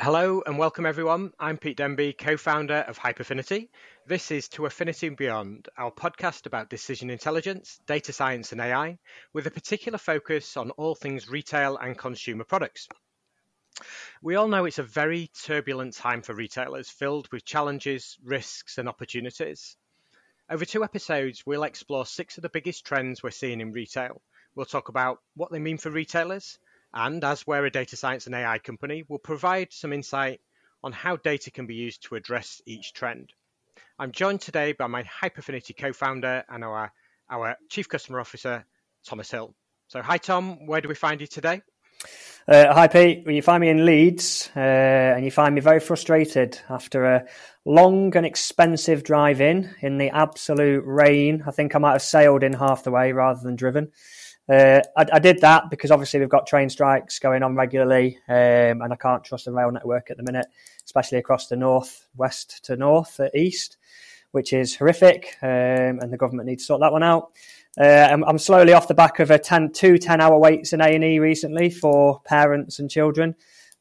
Hello and welcome everyone. I'm Pete Denby, co-founder of Hyperfinity. This is To Affinity and Beyond, our podcast about decision intelligence, data science and AI, with a particular focus on all things retail and consumer products. We all know it's a very turbulent time for retailers, filled with challenges, risks and opportunities. Over two episodes, we'll explore six of the biggest trends we're seeing in retail. We'll talk about what they mean for retailers, and as we're a data science and AI company, we'll provide some insight on how data can be used to address each trend. I'm joined today by my Hyperfinity co-founder and our, our Chief Customer Officer, Thomas Hill. So hi Tom, where do we find you today? Uh, hi Pete, well, you find me in Leeds uh, and you find me very frustrated after a long and expensive drive in in the absolute rain. I think I might have sailed in half the way rather than driven. Uh, I, I, did that because obviously we've got train strikes going on regularly, um, and I can't trust the rail network at the minute, especially across the north, west to north, uh, east, which is horrific, um, and the government needs to sort that one out. Uh, I'm, I'm, slowly off the back of a 10, two 10 hour waits in A&E recently for parents and children.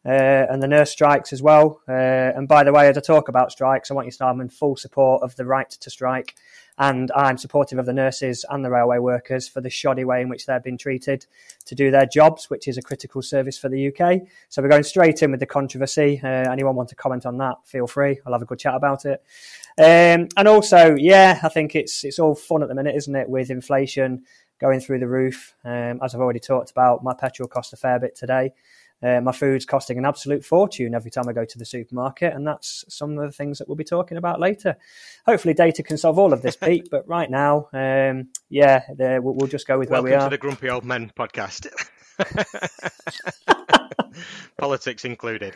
Uh, and the nurse strikes as well. Uh, and by the way, as I talk about strikes, I want you to know I'm in full support of the right to strike and I'm supportive of the nurses and the railway workers for the shoddy way in which they've been treated to do their jobs, which is a critical service for the UK. So we're going straight in with the controversy. Uh, anyone want to comment on that? Feel free. I'll have a good chat about it. Um, and also, yeah, I think it's it's all fun at the minute, isn't it? With inflation going through the roof, um, as I've already talked about, my petrol cost a fair bit today. Uh, my food's costing an absolute fortune every time I go to the supermarket, and that's some of the things that we'll be talking about later. Hopefully, data can solve all of this, Pete. but right now, um, yeah, we'll, we'll, just go with Welcome where we are. Welcome to the Grumpy Old Men podcast. Politics included.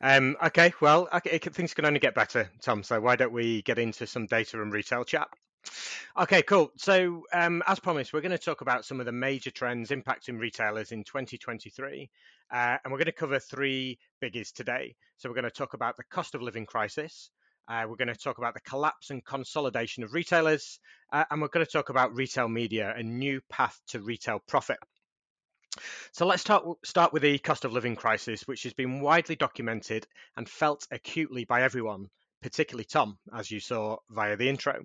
Um, okay, well, okay, things can only get better, Tom. So why don't we get into some data and retail chat? Okay, cool. So, um, as promised, we're going to talk about some of the major trends impacting retailers in 2023. Uh, and we're going to cover three biggies today. So, we're going to talk about the cost of living crisis. Uh, we're going to talk about the collapse and consolidation of retailers. Uh, and we're going to talk about retail media, a new path to retail profit. So let's start, start with the cost of living crisis, which has been widely documented and felt acutely by everyone particularly Tom, as you saw via the intro.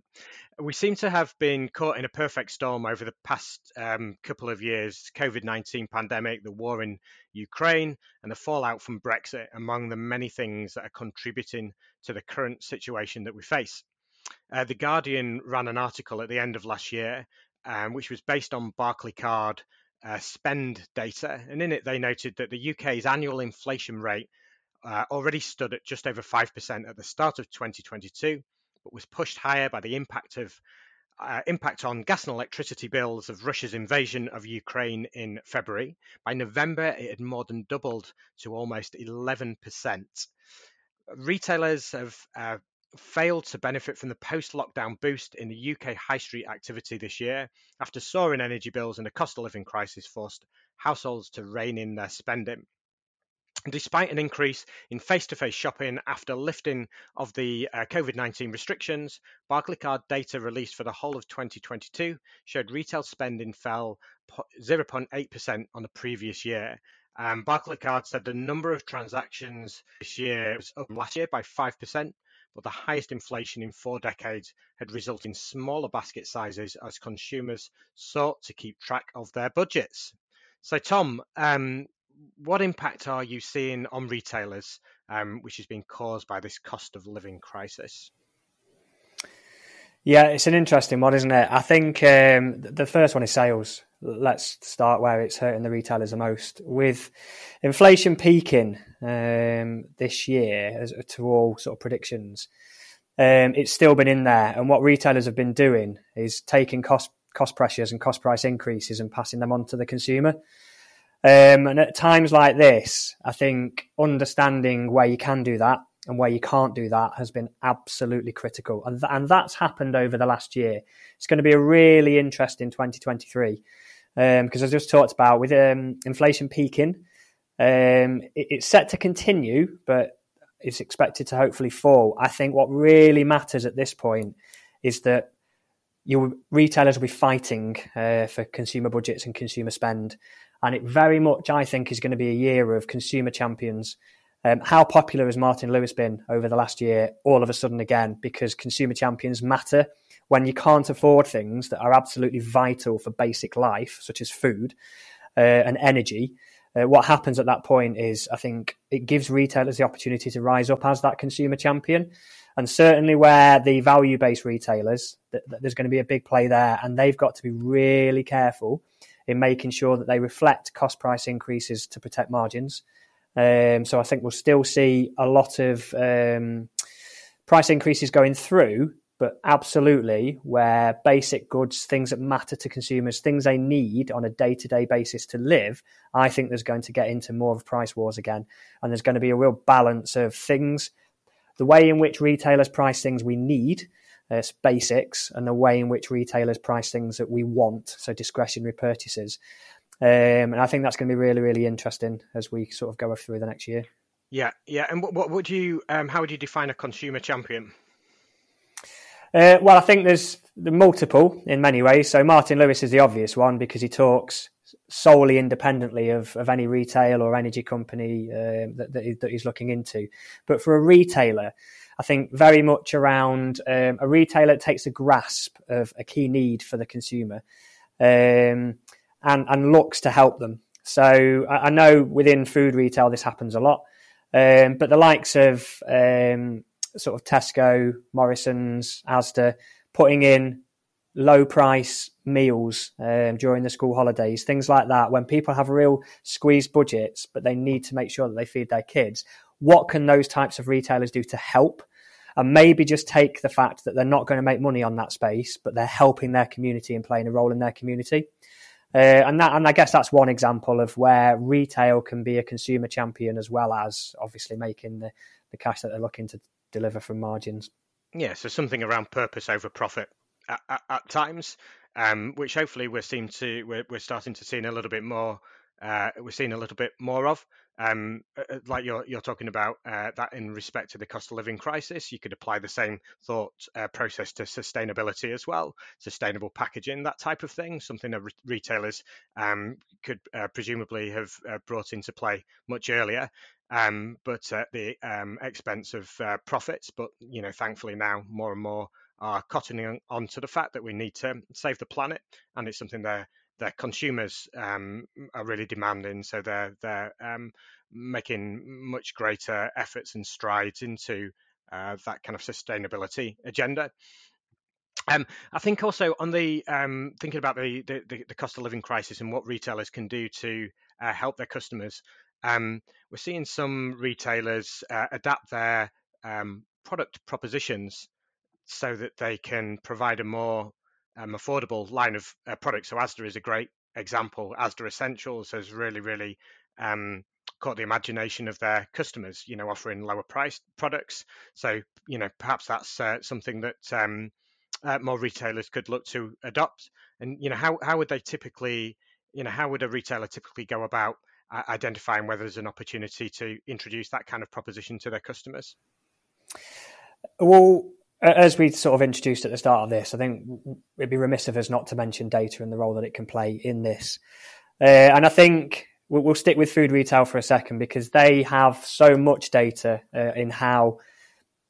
We seem to have been caught in a perfect storm over the past um, couple of years COVID 19 pandemic, the war in Ukraine, and the fallout from Brexit, among the many things that are contributing to the current situation that we face. Uh, the Guardian ran an article at the end of last year, um, which was based on Barclaycard uh, spend data. And in it, they noted that the UK's annual inflation rate uh, already stood at just over 5% at the start of 2022, but was pushed higher by the impact of uh, impact on gas and electricity bills of Russia's invasion of Ukraine in February. By November, it had more than doubled to almost 11%. Retailers have uh, failed to benefit from the post lockdown boost in the UK high street activity this year after soaring energy bills and a cost of living crisis forced households to rein in their spending. Despite an increase in face-to-face shopping after lifting of the uh, COVID-19 restrictions, Barclaycard data released for the whole of 2022 showed retail spending fell 0.8% on the previous year. Um, Barclaycard said the number of transactions this year was up last year by 5%, but the highest inflation in four decades had resulted in smaller basket sizes as consumers sought to keep track of their budgets. So, Tom, um, what impact are you seeing on retailers, um, which is being caused by this cost of living crisis? Yeah, it's an interesting one, isn't it? I think um, the first one is sales. Let's start where it's hurting the retailers the most. With inflation peaking um, this year, as to all sort of predictions, um, it's still been in there. And what retailers have been doing is taking cost cost pressures and cost price increases and passing them on to the consumer. Um, and at times like this, I think understanding where you can do that and where you can't do that has been absolutely critical. And, th- and that's happened over the last year. It's going to be a really interesting 2023 because um, I just talked about with um, inflation peaking, um, it, it's set to continue, but it's expected to hopefully fall. I think what really matters at this point is that you retailers will be fighting uh, for consumer budgets and consumer spend, and it very much I think is going to be a year of consumer champions. Um, how popular has Martin Lewis been over the last year? All of a sudden, again, because consumer champions matter when you can't afford things that are absolutely vital for basic life, such as food uh, and energy. Uh, what happens at that point is, I think, it gives retailers the opportunity to rise up as that consumer champion. And certainly where the value based retailers, th- th- there's going to be a big play there. And they've got to be really careful in making sure that they reflect cost price increases to protect margins. Um, so I think we'll still see a lot of um, price increases going through, but absolutely where basic goods, things that matter to consumers, things they need on a day to day basis to live, I think there's going to get into more of price wars again. And there's going to be a real balance of things the way in which retailers price things we need, uh, basics, and the way in which retailers price things that we want, so discretionary purchases. Um, and I think that's going to be really, really interesting as we sort of go through the next year. Yeah, yeah. And what, what would you, um, how would you define a consumer champion? Uh, well, I think there's multiple in many ways. So Martin Lewis is the obvious one because he talks solely independently of, of any retail or energy company uh, that, that, he, that, he's looking into. But for a retailer, I think very much around um, a retailer takes a grasp of a key need for the consumer um, and, and looks to help them. So I, I, know within food retail this happens a lot, um, but the likes of um, sort of Tesco, Morrison's, Asda, putting in low price meals um, during the school holidays, things like that. When people have real squeezed budgets, but they need to make sure that they feed their kids, what can those types of retailers do to help? And maybe just take the fact that they're not going to make money on that space, but they're helping their community and playing a role in their community. Uh, and that, and I guess that's one example of where retail can be a consumer champion as well as obviously making the, the cash that they're looking to deliver from margins. Yeah, so something around purpose over profit at, at, at times, um, which hopefully we're seeing to we're, we're starting to see a little bit more. Uh, we're seeing a little bit more of, um, uh, uh, like you're you're talking about uh, that in respect to the cost of living crisis. You could apply the same thought uh, process to sustainability as well, sustainable packaging, that type of thing. Something that re- retailers um, could uh, presumably have brought into play much earlier. Um, but at the um, expense of profits. But you know, thankfully now more and more are cottoning on to the fact that we need to save the planet, and it's something their their consumers um, are really demanding. So they're they're um, making much greater efforts and strides into uh, that kind of sustainability agenda. Um, I think also on the um, thinking about the, the, the cost of living crisis and what retailers can do to uh, help their customers. Um, we're seeing some retailers uh, adapt their um, product propositions so that they can provide a more um, affordable line of uh, products. So Asda is a great example. Asda Essentials has really, really um, caught the imagination of their customers. You know, offering lower priced products. So you know, perhaps that's uh, something that um, uh, more retailers could look to adopt. And you know, how how would they typically, you know, how would a retailer typically go about uh, identifying whether there's an opportunity to introduce that kind of proposition to their customers? Well, as we sort of introduced at the start of this, I think it'd be remiss of us not to mention data and the role that it can play in this. Uh, and I think we'll, stick with food retail for a second because they have so much data uh, in how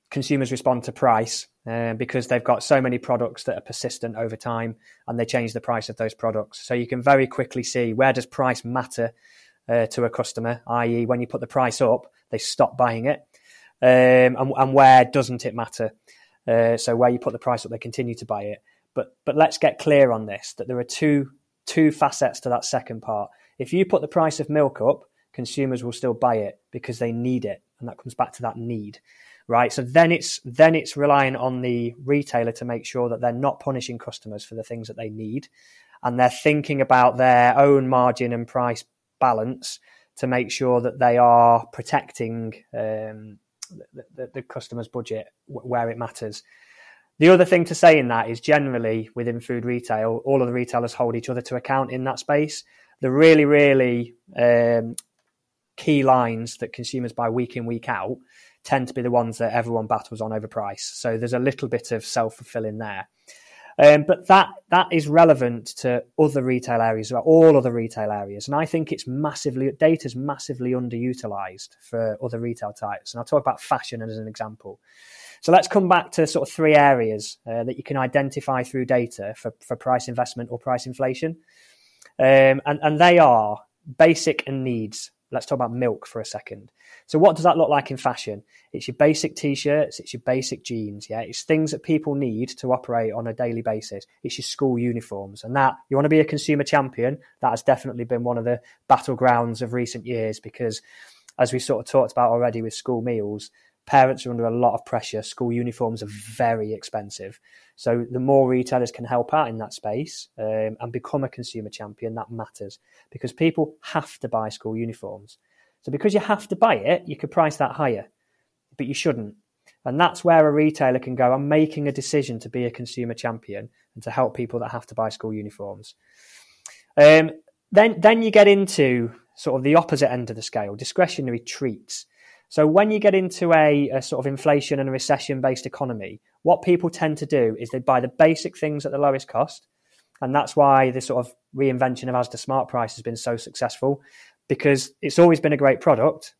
consumers respond to price uh, because they've got so many products that are persistent over time and they change the price of those products. So you can very quickly see where does price matter uh, to a customer, i.e., when you put the price up, they stop buying it, um, and, and where doesn't it matter? Uh, so where you put the price up, they continue to buy it. But but let's get clear on this: that there are two two facets to that second part. If you put the price of milk up, consumers will still buy it because they need it, and that comes back to that need, right? So then it's then it's relying on the retailer to make sure that they're not punishing customers for the things that they need, and they're thinking about their own margin and price balance to make sure that they are protecting um, the, the, customer's budget where it matters. The other thing to say in that is generally within food retail, all of the retailers hold each other to account in that space. The really, really um, key lines that consumers buy week in, week out tend to be the ones that everyone battles on over price. So there's a little bit of self fulfilling there. Um, but that that is relevant to other retail areas, all other retail areas, and I think it's massively data is massively underutilized for other retail types. And I'll talk about fashion as an example. So let's come back to sort of three areas uh, that you can identify through data for, for price investment or price inflation, um, and and they are basic and needs. Let's talk about milk for a second. So, what does that look like in fashion? It's your basic t shirts, it's your basic jeans, yeah? It's things that people need to operate on a daily basis. It's your school uniforms. And that, you want to be a consumer champion, that has definitely been one of the battlegrounds of recent years because, as we sort of talked about already with school meals, parents are under a lot of pressure. School uniforms are very expensive. So the more retailers can help out in that space um, and become a consumer champion, that matters because people have to buy school uniforms. So because you have to buy it, you could price that higher, but you shouldn't. And that's where a retailer can go, I'm making a decision to be a consumer champion and to help people that have to buy school uniforms. Um, then, then you get into sort of the opposite end of the scale, discretionary treats. So when you get into a, a sort of inflation and a recession based economy, what people tend to do is they buy the basic things at the lowest cost. And that's why the sort of reinvention of Asda Smart Price has been so successful because it's always been a great product.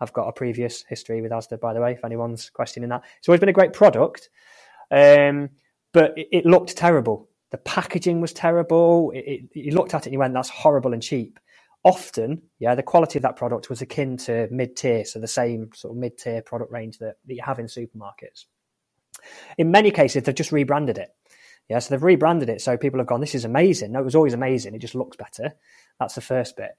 I've got a previous history with Asda, by the way, if anyone's questioning that. It's always been a great product, um, but it, it, looked terrible. The packaging was terrible. It, it, you looked at it and you went, that's horrible and cheap. Often, yeah, the quality of that product was akin to mid tier, so the same sort of mid tier product range that, that you have in supermarkets. In many cases, they've just rebranded it. Yeah, so they've rebranded it, so people have gone, this is amazing. No, it was always amazing. It just looks better. That's the first bit.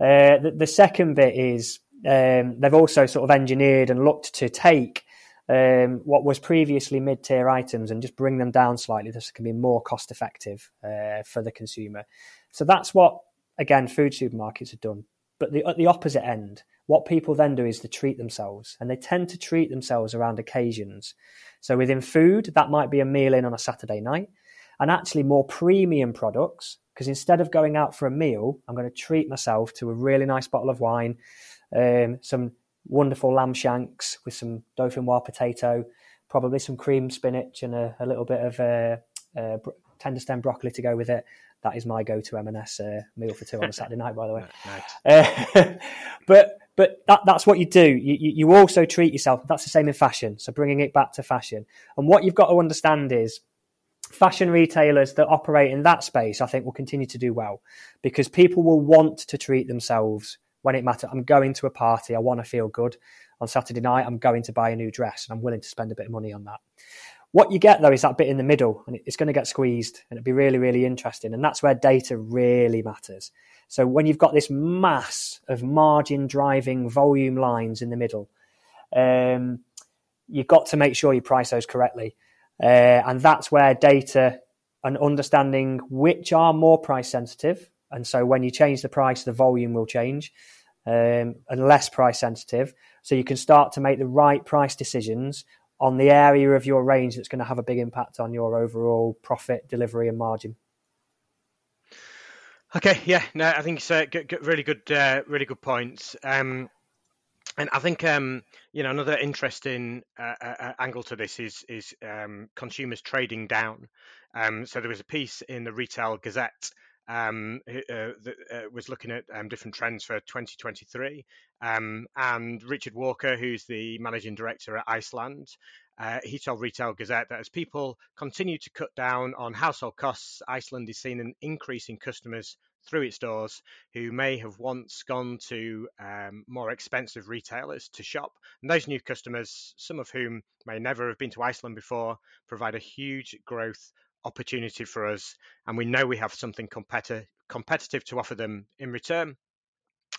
Uh, the, the, second bit is um, they've also sort of engineered and looked to take um, what was previously mid-tier items and just bring them down slightly. This can be more cost-effective uh, for the consumer. So that's what again food supermarkets have done. But the, at the opposite end, what people then do is to treat themselves, and they tend to treat themselves around occasions. So within food, that might be a meal in on a Saturday night, and actually more premium products because instead of going out for a meal, I'm going to treat myself to a really nice bottle of wine, um, some wonderful lamb shanks with some dauphinoise potato, probably some cream spinach and a, a little bit of uh, uh, tender stem broccoli to go with it. That is my go-to M&S uh, meal for two on a Saturday night, by the way. Nice. Uh, but but that, that's what you do. You, you, you also treat yourself. That's the same in fashion. So bringing it back to fashion, and what you've got to understand is fashion retailers that operate in that space, I think, will continue to do well because people will want to treat themselves when it matters. I'm going to a party, I want to feel good. On Saturday night, I'm going to buy a new dress and I'm willing to spend a bit of money on that. What you get though is that bit in the middle and it's going to get squeezed and it'll be really, really interesting. And that's where data really matters. So when you've got this mass of margin driving volume lines in the middle, um, you've got to make sure you price those correctly. Uh, and that's where data and understanding which are more price sensitive. And so when you change the price, the volume will change um, and less price sensitive. So you can start to make the right price decisions on the area of your range that's going to have a big impact on your overall profit delivery and margin. Okay, yeah, no, I think it's uh, really good, uh, really good points. Um, and I think um, you know another interesting uh, uh, uh, angle to this is is um, consumers trading down. Um, so there was a piece in the Retail Gazette um, uh, that uh, was looking at um, different trends for 2023, um, and Richard Walker, who's the managing director at Iceland, uh, he told Retail Gazette that as people continue to cut down on household costs, Iceland is seeing an increase in customers through its doors who may have once gone to um, more expensive retailers to shop. And those new customers, some of whom may never have been to Iceland before, provide a huge growth opportunity for us. And we know we have something competi- competitive to offer them in return.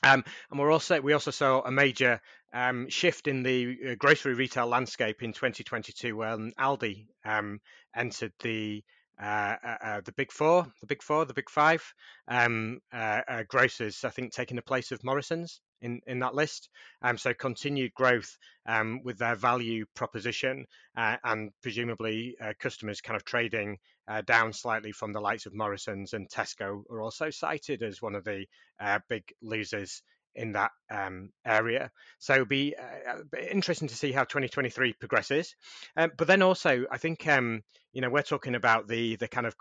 Um, and we're also we also saw a major um, shift in the uh, grocery retail landscape in 2022 when Aldi um, entered the uh, uh, uh, the big four, the big four, the big five um, uh, uh, grocers, I think, taking the place of Morrison's in, in that list. Um, so continued growth um, with their value proposition and presumably customers kind of trading down slightly from the likes of Morrison's and Tesco are also cited as one of the big losers in that um, area. So it'll be uh, interesting to see how 2023 progresses. Um, but then also, I think um, you know we're talking about the the kind of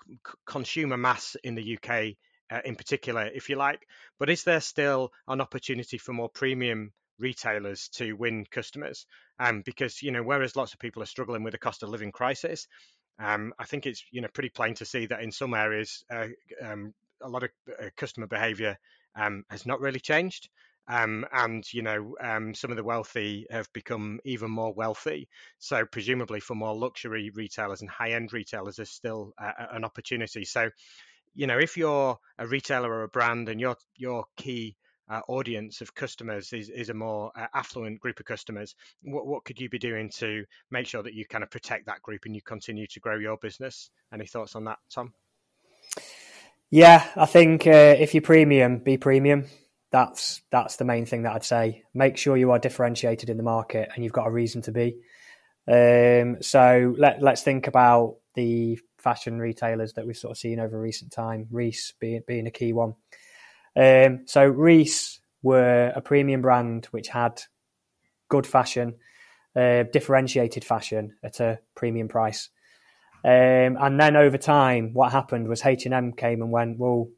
consumer mass in the UK uh, in particular, if you like. But is there still an opportunity for more premium retailers to win customers? Um, because you know, whereas lots of people are struggling with the cost of living crisis, um, I think it's you know pretty plain to see that in some areas, uh, um, a lot of uh, customer behaviour um, has not really changed. Um, and you know um, some of the wealthy have become even more wealthy. So presumably for more luxury retailers and high-end retailers, there's still uh, an opportunity. So you know if you're a retailer or a brand and your your key uh, audience of customers is, is a more uh, affluent group of customers, what, what could you be doing to make sure that you kind of protect that group and you continue to grow your business? Any thoughts on that, Tom? Yeah, I think uh, if you're premium, be premium. That's that's the main thing that I'd say. Make sure you are differentiated in the market and you've got a reason to be. Um, so let let's think about the fashion retailers that we've sort of seen over recent time. Reiss being being a key one. Um, so Reiss were a premium brand which had good fashion, uh, differentiated fashion at a premium price. Um, and then over time, what happened was H and M came and went, well,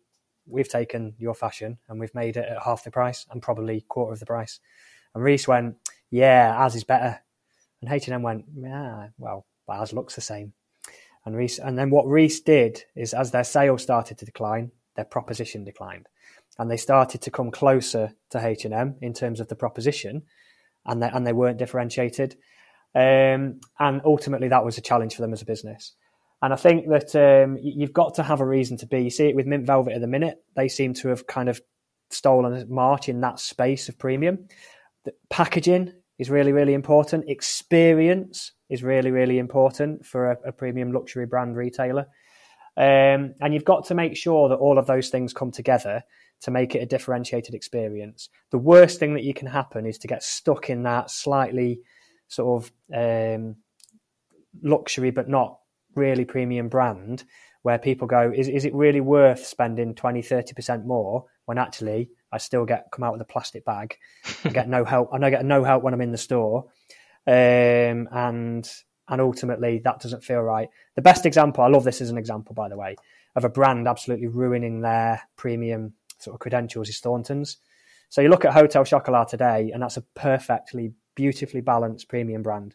we've taken your fashion and we've made it at half the price and probably quarter of the price. And Reiss went, yeah, ours is better. And H and M went, yeah, well, ours looks the same. And Reiss, and then what Reiss did is, as their sales started to decline, their proposition declined, and they started to come closer to H and M in terms of the proposition, and they and they weren't differentiated. Um, and ultimately, that was a challenge for them as a business. And I think that um, you've got to have a reason to be. You see it with Mint Velvet at the minute. They seem to have kind of stolen a march in that space of premium. The packaging is really, really important. Experience is really, really important for a, a premium luxury brand retailer. Um, and you've got to make sure that all of those things come together to make it a differentiated experience. The worst thing that you can happen is to get stuck in that slightly sort of um, luxury but not really premium brand where people go, is, is it really worth spending 20, 30% more when actually I still get come out with a plastic bag and get no help and I get no help when I'm in the store. Um, and and ultimately that doesn't feel right. The best example, I love this as an example, by the way, of a brand absolutely ruining their premium sort of credentials is Thornton's. So you look at Hotel Chocolat today, and that's a perfectly beautifully balanced premium brand.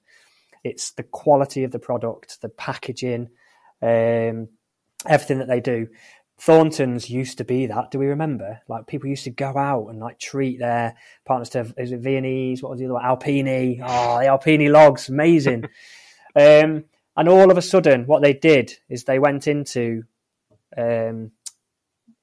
It's the quality of the product, the packaging, um, everything that they do. Thornton's used to be that. Do we remember? Like people used to go out and like treat their partners to is it Viennese? What was the other one? Alpini. Oh, the Alpini logs, amazing. um, and all of a sudden, what they did is they went into um,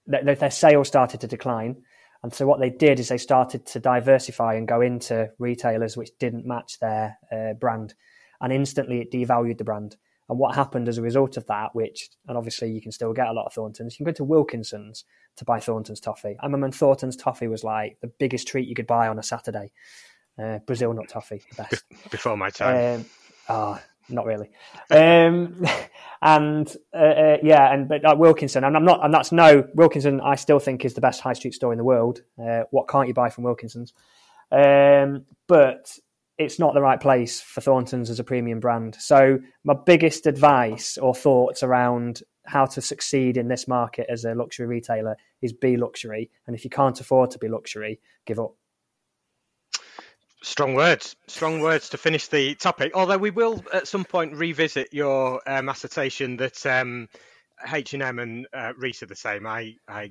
their, their sales started to decline, and so what they did is they started to diversify and go into retailers which didn't match their uh, brand, and instantly it devalued the brand. And what happened as a result of that, which, and obviously you can still get a lot of Thorntons, you can go to Wilkinson's to buy Thornton's toffee. I remember Thornton's toffee was like the biggest treat you could buy on a Saturday. Uh, Brazil nut toffee, the best. Before my time. Um, oh, not really. Um, and uh, uh, yeah, and but uh, Wilkinson, and I'm not, and that's no Wilkinson. I still think is the best high street store in the world. Uh, what can't you buy from Wilkinson's? Um, but it's not the right place for Thornton's as a premium brand. So my biggest advice or thoughts around how to succeed in this market as a luxury retailer is be luxury, and if you can't afford to be luxury, give up. Strong words, strong words to finish the topic. Although we will at some point revisit your um, assertion that um, H and M and uh, Reiss are the same. I, I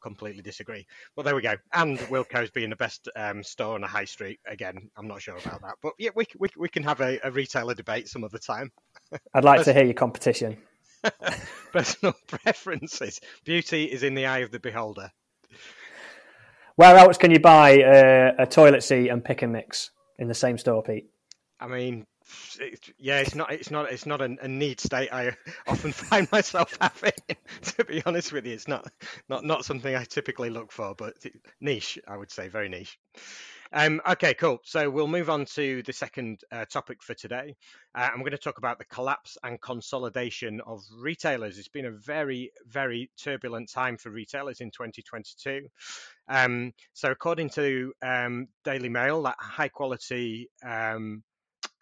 completely disagree. But there we go. And Wilko's being the best um, store on a high street. Again, I'm not sure about that. But yeah, we, we, we can have a, a retailer debate some other time. I'd like to hear your competition. Personal preferences. Beauty is in the eye of the beholder. Where else can you buy a, a toilet seat and pick and mix in the same store, Pete? I mean, yeah, it's not, it's not, it's not a, a need state I often find myself having. To be honest with you, it's not, not, not something I typically look for, but niche, I would say, very niche. Um, okay, cool. So we'll move on to the second uh, topic for today. Uh, I'm going to talk about the collapse and consolidation of retailers. It's been a very, very turbulent time for retailers in 2022. Um, so, according to um, Daily Mail, that high quality um,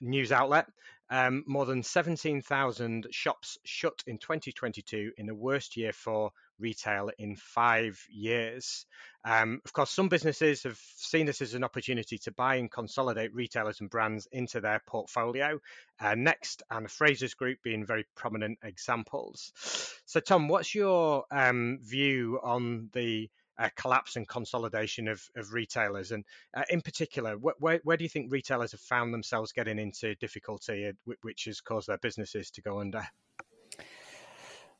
news outlet, um, more than 17,000 shops shut in 2022 in the worst year for retail in five years. Um, of course, some businesses have seen this as an opportunity to buy and consolidate retailers and brands into their portfolio. Uh, Next and Frasers Group being very prominent examples. So, Tom, what's your um, view on the uh, collapse and consolidation of, of retailers? And uh, in particular, wh- where, where do you think retailers have found themselves getting into difficulty, uh, which has caused their businesses to go under?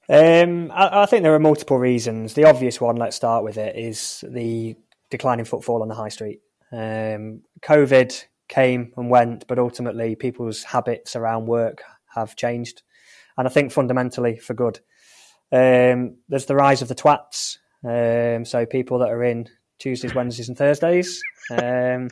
Um, I, I, think there are multiple reasons. The obvious one, let's start with it, is the declining footfall on the high street. Um, COVID came and went, but ultimately people's habits around work have changed, and I think fundamentally for good. Um, there's the rise of the twats, um, so people that are in Tuesdays, Wednesdays, and Thursdays. Um,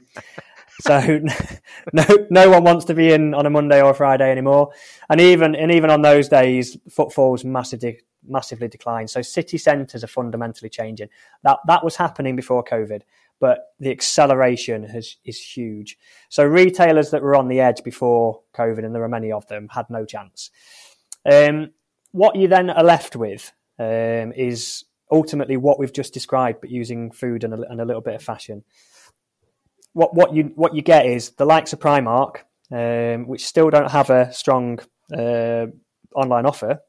so no, no one wants to be in on a Monday or a Friday anymore. And even and even on those days, footfalls massively massively declined. So city centres are fundamentally changing. That that was happening before COVID, but the acceleration has is huge. So retailers that were on the edge before COVID, and there are many of them, had no chance. Um, what you then are left with um, is ultimately what we've just described, but using food and a, and a little bit of fashion what what you what you get is the likes of Primark, um, which still don't have a strong uh, online offer.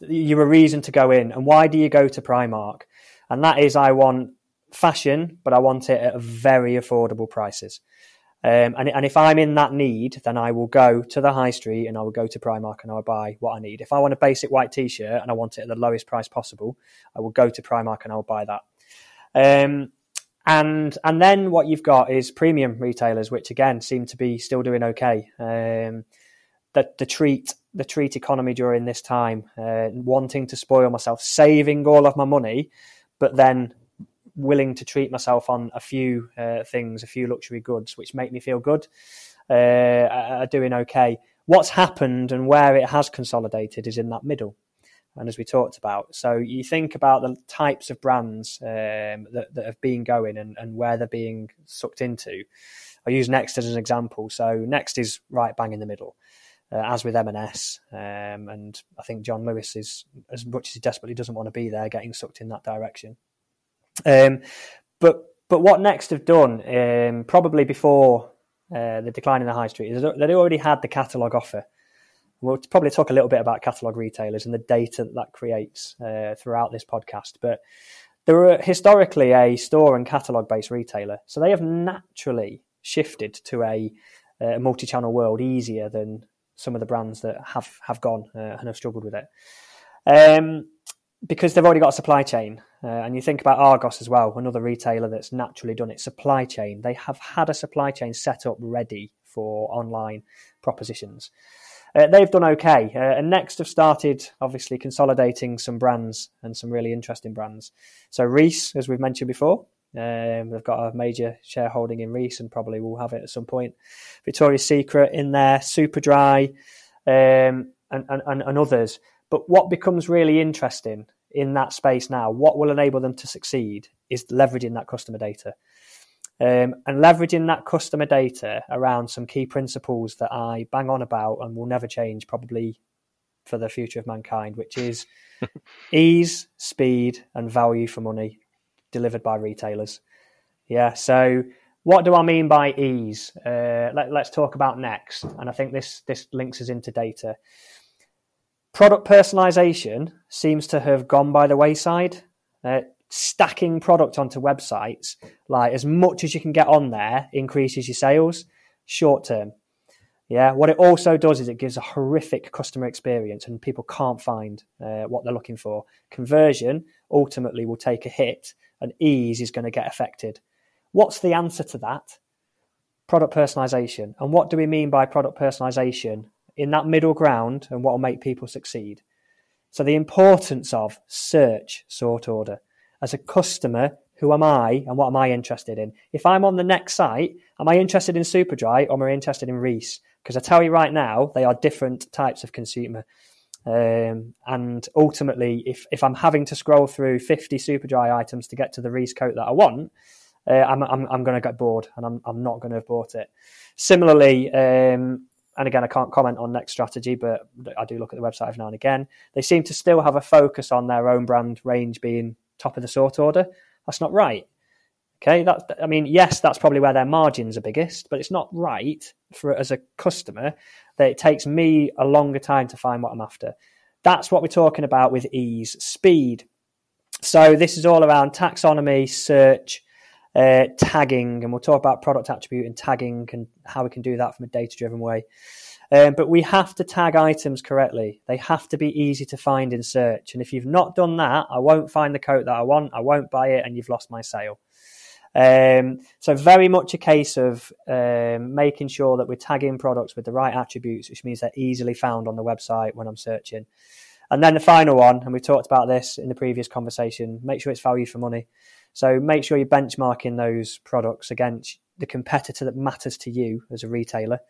You're a reason to go in, and why do you go to Primark? And that is, I want fashion, but I want it at very affordable prices. Um, and, and if I'm in that need, then I will go to the high street and I will go to Primark and I will buy what I need. If I want a basic white t-shirt and I want it at the lowest price possible, I will go to Primark and I will buy that. Um, and and then what you've got is premium retailers, which again seem to be still doing okay. Um, the, the treat the treat economy during this time, uh, wanting to spoil myself, saving all of my money, but then willing to treat myself on a few uh, things, a few luxury goods, which make me feel good, uh, are doing okay. What's happened and where it has consolidated is in that middle and as we talked about. So you think about the types of brands um, that, that have been going and, and where they're being sucked into. I use Next as an example. So Next is right bang in the middle, uh, as with M&S, um, and I think John Lewis is as much as he desperately doesn't want to be there, getting sucked in that direction. Um, but but what Next have done, um, probably before uh, the decline in the high street, is they already had the catalogue offer. We'll probably talk a little bit about catalog retailers and the data that that creates uh, throughout this podcast. But they were historically a store and catalog based retailer, so they have naturally shifted to a, a multi channel world easier than some of the brands that have have gone uh, and have struggled with it. Um, because they've already got a supply chain. Uh, and you think about Argos as well, another retailer that's naturally done its Supply chain. They have had a supply chain set up ready for online propositions. Uh, they've done okay. Uh, and Next have started, obviously, consolidating some brands and some really interesting brands. So Reiss, as we've mentioned before, um, they've got a major shareholding in Reiss and probably will have it at some point. Victoria's Secret in there, Superdry, um, and, and, and others. But what becomes really interesting in that space now, what will enable them to succeed, is leveraging that customer data. Um, and leveraging that customer data around some key principles that I bang on about and will never change probably for the future of mankind, which is ease, speed, and value for money delivered by retailers. Yeah, so what do I mean by ease? Uh, let, us talk about next, and I think this this links us into data. Product personalization seems to have gone by the wayside. Uh, stacking product onto websites, like as much as you can get on there, increases your sales short term. Yeah, what it also does is it gives a horrific customer experience and people can't find uh, what they're looking for. Conversion ultimately will take a hit and ease is going to get affected. What's the answer to that? Product personalization. And what do we mean by product personalization? In that middle ground and what will make people succeed. So, the importance of search sort order as a customer who am I and what am I interested in? If I'm on the next site, am I interested in Superdry or am I interested in Reiss? Because I tell you right now, they are different types of consumer. Um, and ultimately, if, if I'm having to scroll through 50 Superdry items to get to the Reiss coat that I want, uh, I'm, I'm, I'm going to get bored and I'm, I'm not going to have bought it. Similarly, um, and again, I can't comment on next strategy, but I do look at the website every now and again. They seem to still have a focus on their own brand range being top of the sort order. That's not right. Okay, that's I mean, yes, that's probably where their margins are biggest, but it's not right for as a customer that it takes me a longer time to find what I'm after. That's what we're talking about with ease, speed. So this is all around taxonomy, search, uh, tagging, and we'll talk about product attribute and tagging and how we can do that from a data driven way. Um, but we have to tag items correctly. They have to be easy to find in search. And if you've not done that, I won't find the coat that I want, I won't buy it, and you've lost my sale. Um, so very much a case of um, making sure that we're tagging products with the right attributes, which means they're easily found on the website when I'm searching. And then the final one, and we talked about this in the previous conversation, make sure it's value for money. So make sure you're benchmarking those products against the competitor that matters to you as a retailer.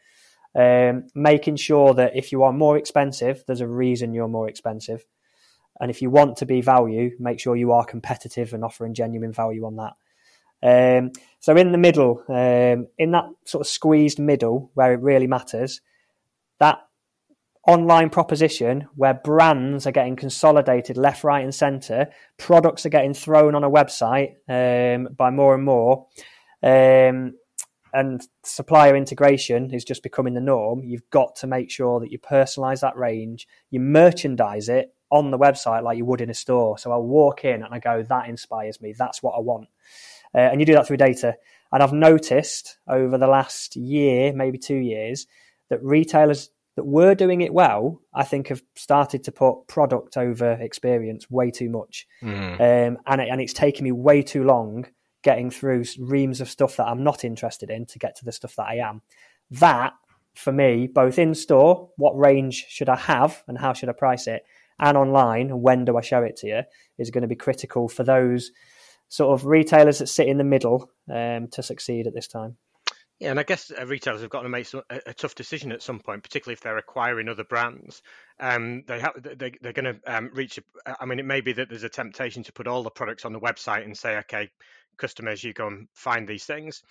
Um, making sure that if you are more expensive, there's a reason you're more expensive. And if you want to be value, make sure you are competitive and offering genuine value on that. Um, so in the middle, um, in that sort of squeezed middle where it really matters, that online proposition where brands are getting consolidated left, right, and centre, products are getting thrown on a website um, by more and more, um, and supplier integration is just becoming the norm. You've got to make sure that you personalise that range, you merchandise it on the website like you would in a store. So I walk in and I go, that inspires me. That's what I want. Uh, and you do that through data. And I've noticed over the last year, maybe two years, that retailers that were doing it well, I think, have started to put product over experience way too much. Mm. Um, and, it, and it's taken me way too long getting through reams of stuff that I'm not interested in to get to the stuff that I am. That, for me, both in store, what range should I have and how should I price it, and online, when do I show it to you, is going to be critical for those sort of retailers that sit in the middle um, to succeed at this time. Yeah, and I guess uh, retailers have got to make some, a, a, tough decision at some point, particularly if they're acquiring other brands. Um, they they're going to um, reach. A, I mean, it may be that there's a temptation to put all the products on the website and say, okay, customers, you go and find these things.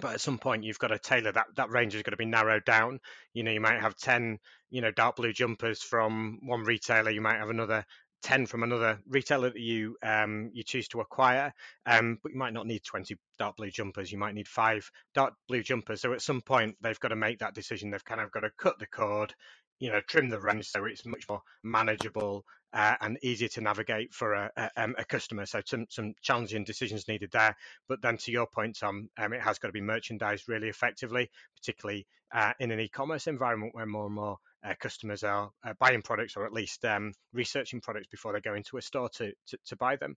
But at some point, you've got to tailor that. That range is going to be narrowed down. You know, you might have ten, you know, dark blue jumpers from one retailer. You might have another 10 from another retailer that you um, you choose to acquire um, but you might not need 20 dark blue jumpers you might need five dark blue jumpers so at some point they've got to make that decision they've kind of got to cut the cord you know trim the range so it's much more manageable uh, and easier to navigate for a, a, um, a, customer. So some some challenging decisions needed there. But then to your point, Tom, um, it has got to be merchandised really effectively, particularly uh, in an e-commerce environment where more and more uh, customers are uh, buying products or at least um, researching products before they go into a store to, to, to buy them.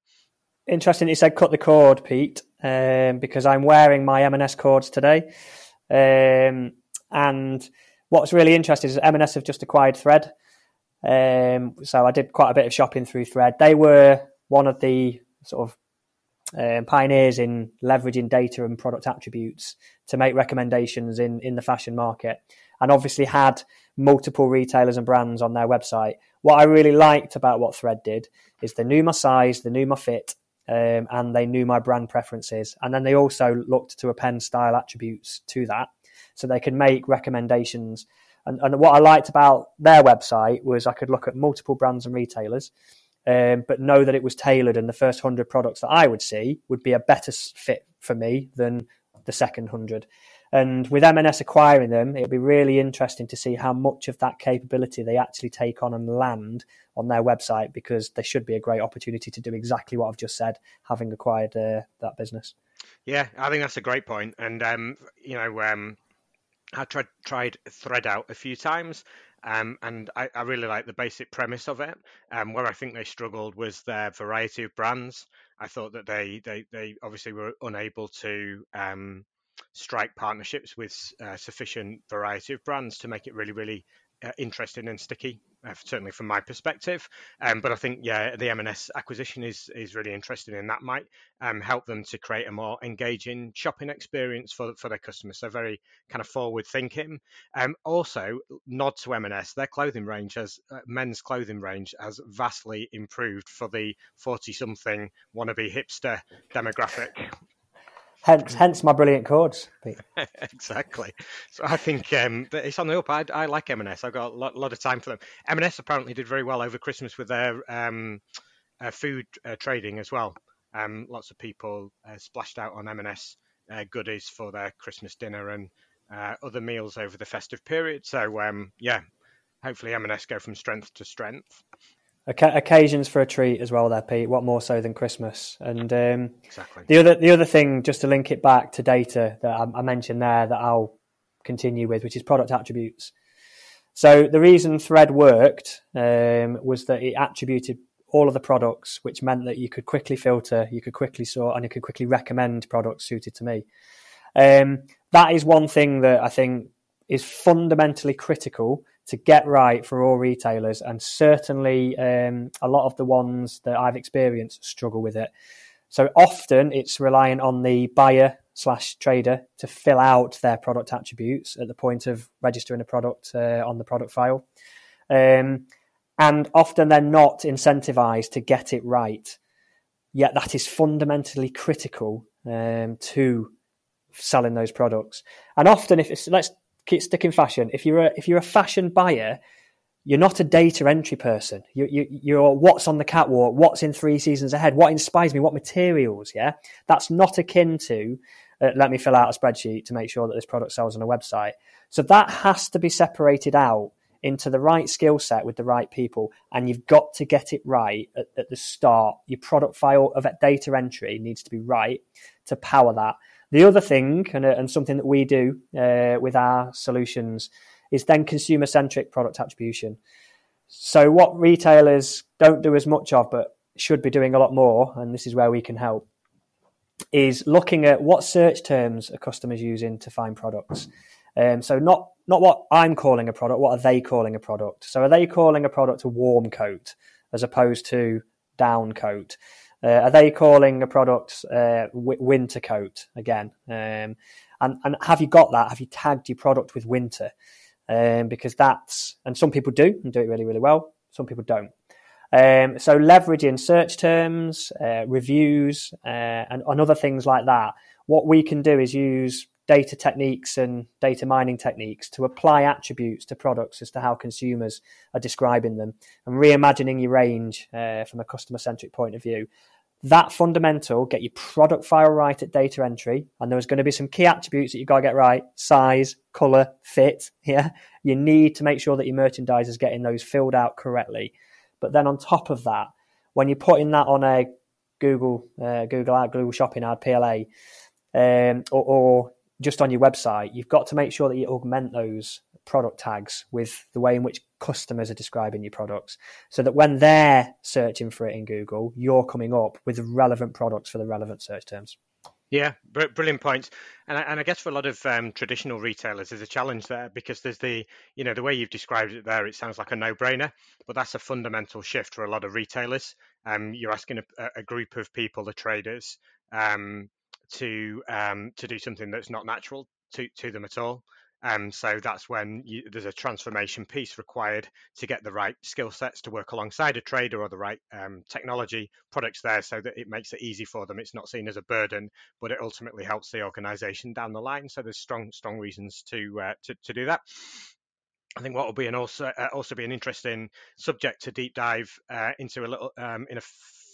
Interesting, you said cut the cord, Pete, um, because I'm wearing my M&S cords today, um, and what's really interesting is M&S have just acquired Thread. Um, so I did quite a bit of shopping through Thread. They were one of the sort of um, pioneers in leveraging data and product attributes to make recommendations in, in the fashion market, and obviously had multiple retailers and brands on their website. What I really liked about what Thread did is they knew my size, they knew my fit, um, and they knew my brand preferences. And then they also looked to append style attributes to that so they could make recommendations and, and what I liked about their website was I could look at multiple brands and retailers, um, but know that it was tailored, and the first hundred products that I would see would be a better fit for me than the second hundred. And with M&S acquiring them, it'll be really interesting to see how much of that capability they actually take on and land on their website because there should be a great opportunity to do exactly what I've just said, having acquired uh, that business. Yeah, I think that's a great point. And, um, you know, um, I tried tried Thread out a few times, um, and I, I, really like the basic premise of it. Um, where I think they struggled was their variety of brands. I thought that they they, they obviously were unable to um, strike partnerships with uh, sufficient variety of brands to make it really really uh, interesting and sticky uh, certainly from my perspective. Um, but I think yeah, the M&S acquisition is is really interesting, and that might um, help them to create a more engaging shopping experience for for their customers. So very kind of forward thinking. Um, also, nod to M&S, their clothing range as uh, men's clothing range has vastly improved for the forty something wannabe hipster demographic. Hence, hence my brilliant cords. exactly. So I think um, it's on the up. I, I like M&S. I've got a lot, lot, of time for them. M&S apparently did very well over Christmas with their um, uh, food uh, trading as well. Um, lots of people uh, splashed out on M&S uh, goodies for their Christmas dinner and uh, other meals over the festive period. So um, yeah, hopefully M&S go from strength to strength occasions for a treat as well there pete what more so than christmas. And um, exactly. the other the other thing just to link it back to data that I, I, mentioned there that i'll continue with which is product attributes. So the reason thread worked um, was that it attributed all of the products which meant that you could quickly filter you could quickly sort and you could quickly recommend products suited to me. Um, that is one thing that i think is fundamentally critical to get right for all retailers, and certainly um, a lot of the ones that I've experienced struggle with it. So often it's reliant on the buyer slash trader to fill out their product attributes at the point of registering a product uh, on the product file. Um, and often they're not incentivized to get it right. Yet that is fundamentally critical um, to selling those products. And often, if it's let's stick in fashion. If you're a, if you're a fashion buyer, you're not a data entry person. You, you, you're what's on the catwalk, what's in three seasons ahead, what inspires me, what materials. Yeah, that's not akin to uh, let me fill out a spreadsheet to make sure that this product sells on a website. So that has to be separated out into the right skill set with the right people, and you've got to get it right at, at the start. Your product file of data entry needs to be right to power that. The other thing, and, uh, and something that we do uh, with our solutions, is then consumer centric product attribution. So, what retailers don't do as much of, but should be doing a lot more, and this is where we can help, is looking at what search terms are customers using to find products. Um, so, not not what I'm calling a product, what are they calling a product? So, are they calling a product a warm coat as opposed to down coat? Uh, are they calling a product uh, winter coat again? Um, and, and have you got that? Have you tagged your product with winter? Um, because that's, and some people do and do it really, really well. Some people don't. Um, so leveraging search terms, uh, reviews, uh, and, and other things like that. What we can do is use data techniques and data mining techniques to apply attributes to products as to how consumers are describing them and reimagining your range uh, from a customer centric point of view. That fundamental, get your product file right at data entry, and there's going to be some key attributes that you've got to get right size, color, fit. Yeah, you need to make sure that your merchandise is getting those filled out correctly. But then on top of that, when you're putting that on a Google uh, Google ad, Google Shopping ad, PLA, um, or, or just on your website, you've got to make sure that you augment those product tags with the way in which customers are describing your products so that when they're searching for it in Google, you're coming up with relevant products for the relevant search terms. Yeah, brilliant points. And I, and I guess for a lot of um, traditional retailers, there's a challenge there because there's the, you know, the way you've described it there, it sounds like a no-brainer, but that's a fundamental shift for a lot of retailers. Um, you're asking a, a group of people, the traders, um, to um, to do something that's not natural to, to them at all. Um, so that's when you, there's a transformation piece required to get the right skill sets to work alongside a trader or the right um, technology products there so that it makes it easy for them. It's not seen as a burden, but it ultimately helps the organization down the line. So there's strong, strong reasons to, uh, to, to do that. I think what will be an also uh, also be an interesting subject to deep dive uh, into a little um, in a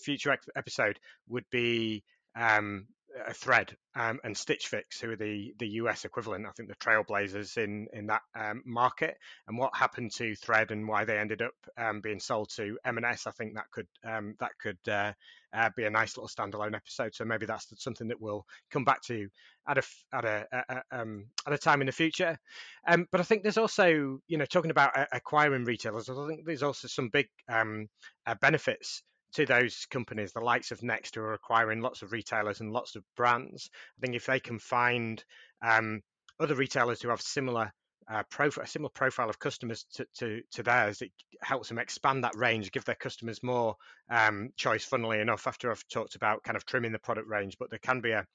future episode would be um, a thread um, and Stitch Fix, who are the the US equivalent, I think the trailblazers in in that um, market, and what happened to Thread and why they ended up um, being sold to M&S. I think that could um, that could uh, uh, be a nice little standalone episode. So maybe that's something that we'll come back to at a at a, a, a um, at a time in the future. Um, but I think there's also you know talking about acquiring retailers. I think there's also some big uh, benefits to those companies, the likes of Next, who are acquiring lots of retailers and lots of brands. I think if they can find um, other retailers who have similar uh, a similar profile of customers to, to, to theirs. It helps them expand that range, give their customers more um, choice. Funnily enough, after I've talked about kind of trimming the product range, but there can be a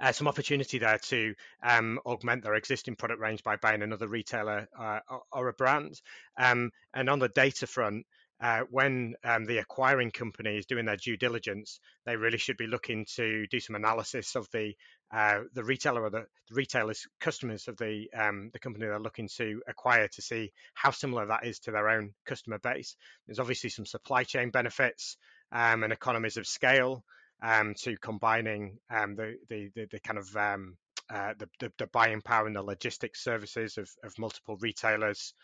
uh, some opportunity there to um, augment their existing product range by buying another retailer uh, or, a brand. Um, and on the data front, uh, when um, the acquiring company is doing their due diligence, they really should be looking to do some analysis of the uh, the retailer or the, the retailers customers of the um, the company they're looking to acquire to see how similar that is to their own customer base. There's obviously some supply chain benefits um, and economies of scale um, to combining um, the, the, the the kind of um, uh, the, the, the, buying power and the logistics services of, of multiple retailers.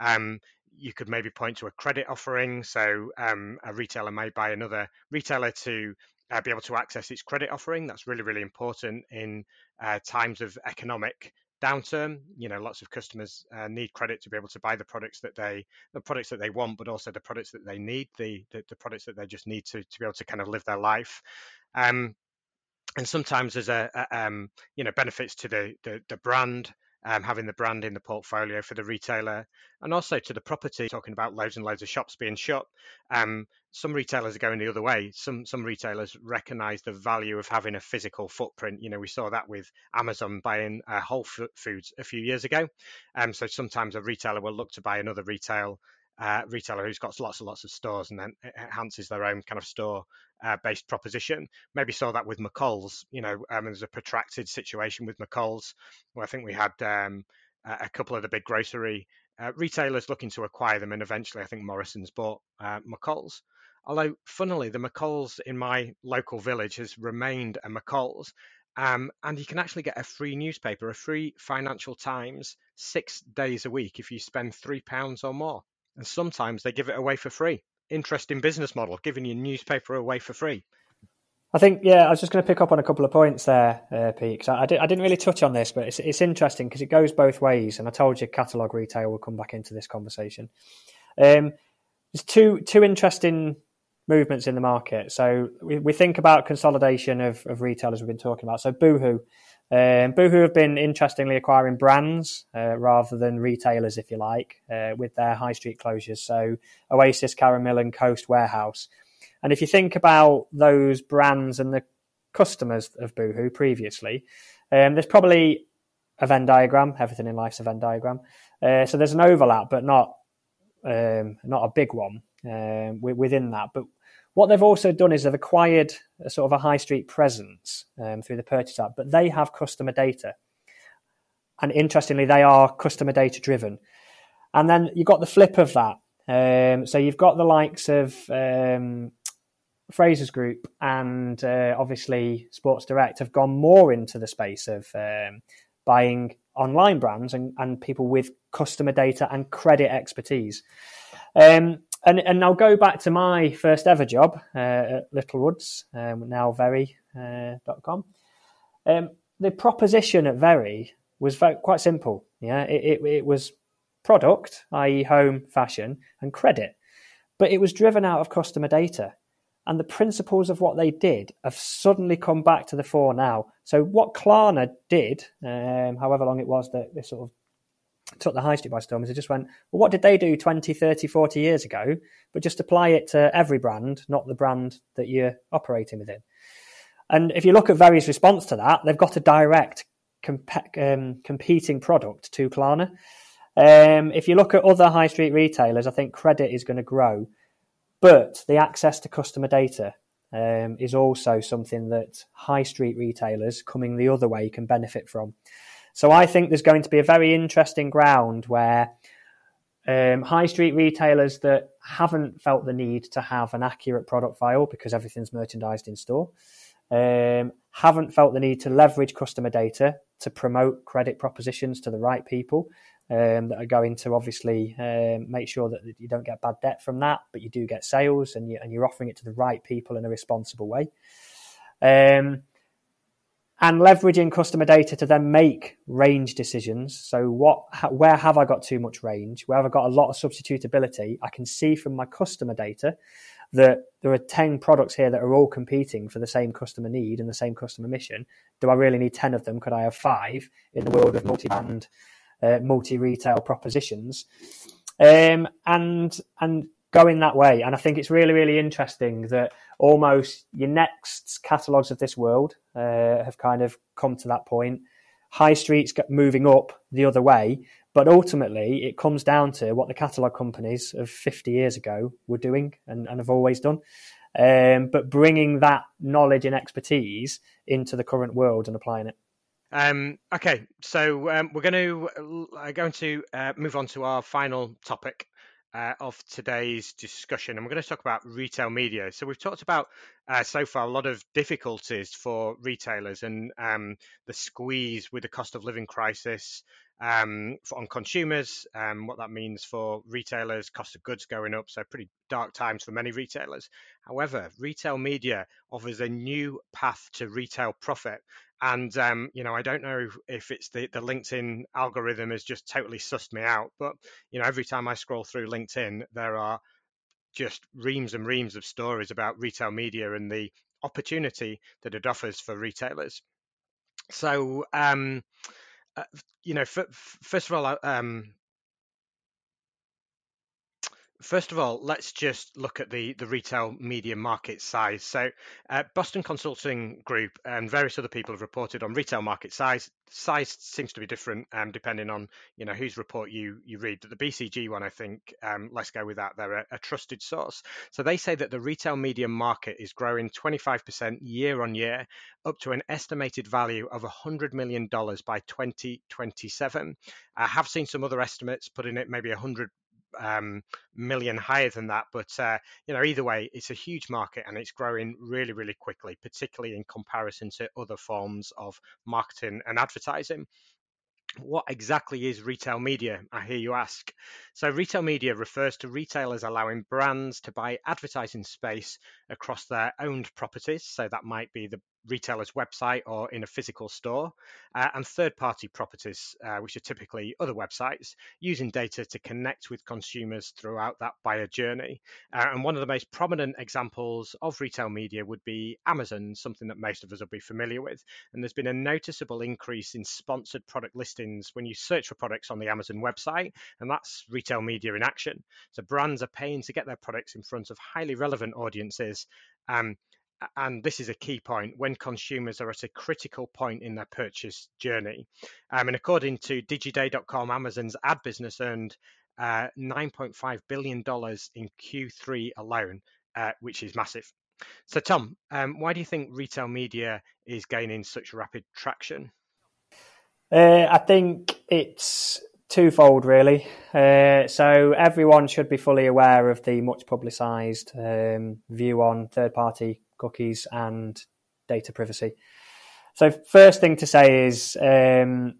Um, you could maybe point to a credit offering. So um, a retailer may buy another retailer to uh, be able to access its credit offering. That's really, really important in uh, times of economic downturn. You know, lots of customers uh, need credit to be able to buy the products that they the products that they want, but also the products that they need, the the, the products that they just need to to be able to kind of live their life. Um, and sometimes there's a, a um, you know benefits to the the, the brand um, having the brand in the portfolio for the retailer and also to the property talking about loads and loads of shops being shut. Um, some retailers are going the other way. Some some retailers recognize the value of having a physical footprint. You know we saw that with amazon buying uh, whole foods a few years ago. Um, so sometimes a retailer will look to buy another retail uh, retailer who's got lots and lots of stores and then enhances their own kind of store uh, based proposition. Maybe saw that with McColl's. You know, um, there's a protracted situation with McColl's where I think we had um, a couple of the big grocery uh, retailers looking to acquire them, and eventually I think Morrisons bought uh, McColl's. Although, funnily, the McColl's in my local village has remained a McColl's, um, and you can actually get a free newspaper, a free Financial Times, six days a week if you spend three pounds or more and sometimes they give it away for free. Interesting business model, giving your newspaper away for free. I think, yeah, I was just going to pick up on a couple of points there, uh, Pete, because I, I, did, didn't really touch on this, but it's, it's interesting because it goes both ways. And I told you catalogue retail will come back into this conversation. Um, there's two two interesting movements in the market. So we, we think about consolidation of, of retailers we've been talking about. So Boohoo um, Boohoo have been interestingly acquiring brands uh, rather than retailers, if you like, uh, with their high street closures. So Oasis, Karen and Coast Warehouse. And if you think about those brands and the customers of Boohoo previously, um, there's probably a Venn diagram. Everything in life's a Venn diagram. Uh, so there's an overlap, but not um, not a big one um, within that. But what they've also done is they've acquired a sort of a high street presence um, through the purchase app, but they have customer data. And interestingly, they are customer data driven. And then you've got the flip of that. Um, so you've got the likes of um, Frasers Group and uh, obviously Sports Direct have gone more into the space of um, buying online brands and, and people with customer data and credit expertise. Um, and and I'll go back to my first ever job uh, at Littlewoods, um, now Very.com. Uh, um, the proposition at Very was very, quite simple. Yeah, it, it, it was product, i.e., home, fashion, and credit, but it was driven out of customer data. And the principles of what they did have suddenly come back to the fore now. So, what Klarna did, um, however long it was that they sort of took the high street by storm is they just went, well, what did they do 20, 30, 40 years ago? But just apply it to every brand, not the brand that you're operating within. And if you look at Very's response to that, they've got a direct comp- um, competing product to Klarna. Um, if you look at other high street retailers, I think credit is going to grow, but the access to customer data um, is also something that high street retailers coming the other way can benefit from. So I think there's going to be a very interesting ground where um, high street retailers that haven't felt the need to have an accurate product file because everything's merchandised in store, um, haven't felt the need to leverage customer data to promote credit propositions to the right people um, that are going to obviously um, make sure that you don't get bad debt from that, but you do get sales and, you, and you're offering it to the right people in a responsible way. Um, and leveraging customer data to then make range decisions. So, what, where have I got too much range? Where have I got a lot of substitutability? I can see from my customer data that there are 10 products here that are all competing for the same customer need and the same customer mission. Do I really need 10 of them? Could I have five in the world of multi brand uh, multi-retail propositions, um, and and going that way. And I think it's really really interesting that almost your next catalogs of this world uh, have kind of come to that point. High streets moving up the other way, but ultimately it comes down to what the catalogue companies of 50 years ago were doing and, and have always done. Um, but bringing that knowledge and expertise into the current world and applying it. Um, okay, so um, we're going to uh, going to uh, move on to our final topic uh, of today's discussion, and we're going to talk about retail media. So we've talked about uh, so far a lot of difficulties for retailers and um, the squeeze with the cost of living crisis um, for, on consumers, um, what that means for retailers, cost of goods going up. So pretty dark times for many retailers. However, retail media offers a new path to retail profit and um, you know, I don't know if it's the, the LinkedIn algorithm has just totally sussed me out, but you know, every time I scroll through LinkedIn, there are just reams and reams of stories about retail media and the opportunity that it offers for retailers. So, um, uh, you know, f- first of all, um, First of all, let's just look at the, the retail media market size. So, uh, Boston Consulting Group and various other people have reported on retail market size. Size seems to be different um, depending on you know whose report you you read. The BCG one, I think, um, let's go with that. They're a, a trusted source. So they say that the retail media market is growing 25% year on year, up to an estimated value of 100 million dollars by 2027. I have seen some other estimates putting it maybe 100 um, million higher than that. But uh, you know, either way, it's a huge market and it's growing really, really quickly, particularly in comparison to other forms of marketing and advertising what exactly is retail media? I hear you ask. So, retail media refers to retailers allowing brands to buy advertising space across their owned properties. So, that might be the retailer's website or in a physical store, uh, and third party properties, uh, which are typically other websites, using data to connect with consumers throughout that buyer journey. Uh, and one of the most prominent examples of retail media would be Amazon, something that most of us will be familiar with. And there's been a noticeable increase in sponsored product listings when you search for products on the Amazon website, and that's retail media in action. So brands are paying to get their products in front of highly relevant audiences. Um, and this is a key point when consumers are at a critical point in their purchase journey. Um, and according to Digiday.com, Amazon's ad business earned uh, $9.5 billion in Q3 alone, uh, which is massive. So, Tom, um, why do you think retail media is gaining such rapid traction? Uh, I think it's twofold, really. Uh, so, everyone should be fully aware of the much publicised um, view on third party cookies and data privacy. So, first thing to say is um,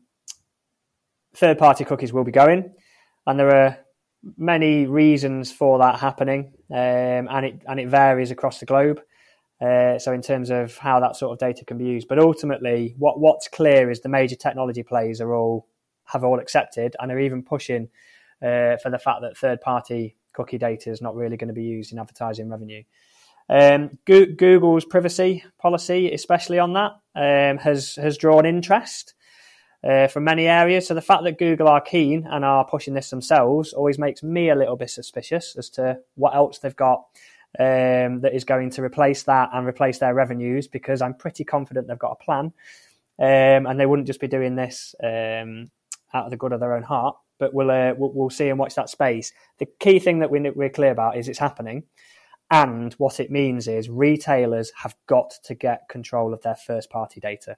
third party cookies will be going, and there are many reasons for that happening, um, and it and it varies across the globe. Uh, so, in terms of how that sort of data can be used, but ultimately, what what's clear is the major technology players are all have all accepted and are even pushing uh, for the fact that third party cookie data is not really going to be used in advertising revenue. Um, Google's privacy policy, especially on that, um, has has drawn interest uh, from many areas. So the fact that Google are keen and are pushing this themselves always makes me a little bit suspicious as to what else they've got um, that is going to replace that and replace their revenues. Because I'm pretty confident they've got a plan, um, and they wouldn't just be doing this um, out of the good of their own heart. But we'll, uh, we'll, see and watch that space. The key thing that we, we're clear about is it's happening. And what it means is retailers have got to get control of their first party data.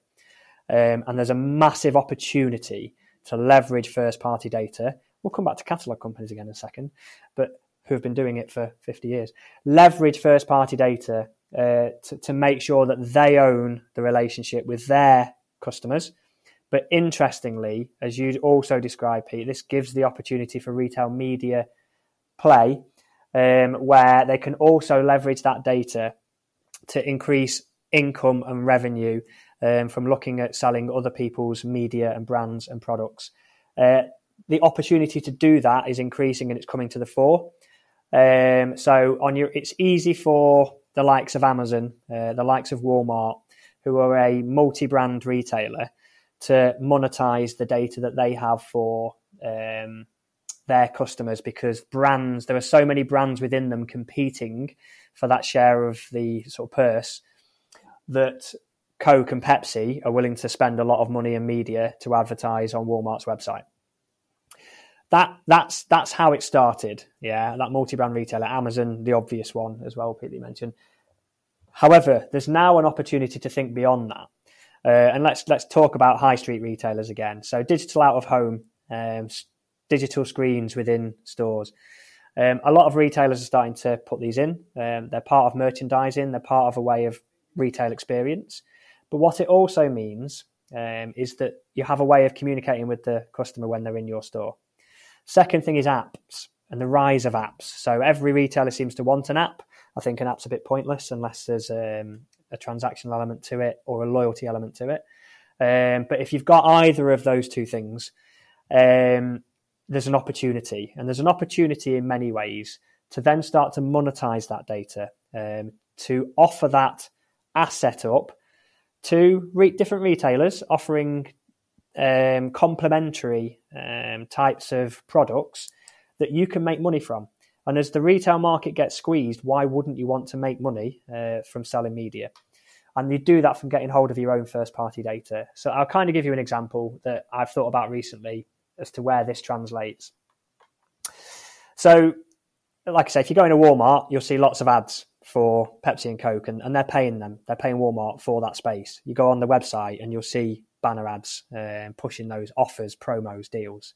Um, and there's a massive opportunity to leverage first party data. We'll come back to catalog companies again in a second, but who have been doing it for 50 years. Leverage first party data uh, to, to make sure that they own the relationship with their customers. But interestingly, as you also described, Pete, this gives the opportunity for retail media play um, where they can also leverage that data to increase income and revenue um, from looking at selling other people's media and brands and products. Uh, the opportunity to do that is increasing and it's coming to the fore. Um, so on your, it's easy for the likes of Amazon, uh, the likes of Walmart, who are a multi-brand retailer, to monetize the data that they have for um, their customers because brands there are so many brands within them competing for that share of the sort of purse that Coke and Pepsi are willing to spend a lot of money in media to advertise on Walmart's website. That that's that's how it started. Yeah, that multi-brand retailer, Amazon, the obvious one as well, Pete mentioned. However, there's now an opportunity to think beyond that. Uh, and let's let's talk about high street retailers again. So digital out of home, um, digital screens within stores. Um, a lot of retailers are starting to put these in. Um, they're part of merchandising. They're part of a way of retail experience. But what it also means um, is that you have a way of communicating with the customer when they're in your store. Second thing is apps and the rise of apps. So every retailer seems to want an app. I think an app's a bit pointless unless there's um, a transactional element to it or a loyalty element to it. Um, but if you've got either of those two things, um, there's an opportunity, and there's an opportunity in many ways to then start to monetize that data, um, to offer that asset up to re- different retailers offering um, complementary um, types of products that you can make money from. And as the retail market gets squeezed, why wouldn't you want to make money uh, from selling media? And you do that from getting hold of your own first party data. So I'll kind of give you an example that I've thought about recently as to where this translates. So, like I say, if you go into Walmart, you'll see lots of ads for Pepsi and Coke, and, and they're paying them. They're paying Walmart for that space. You go on the website and you'll see banner ads uh, pushing those offers, promos, deals.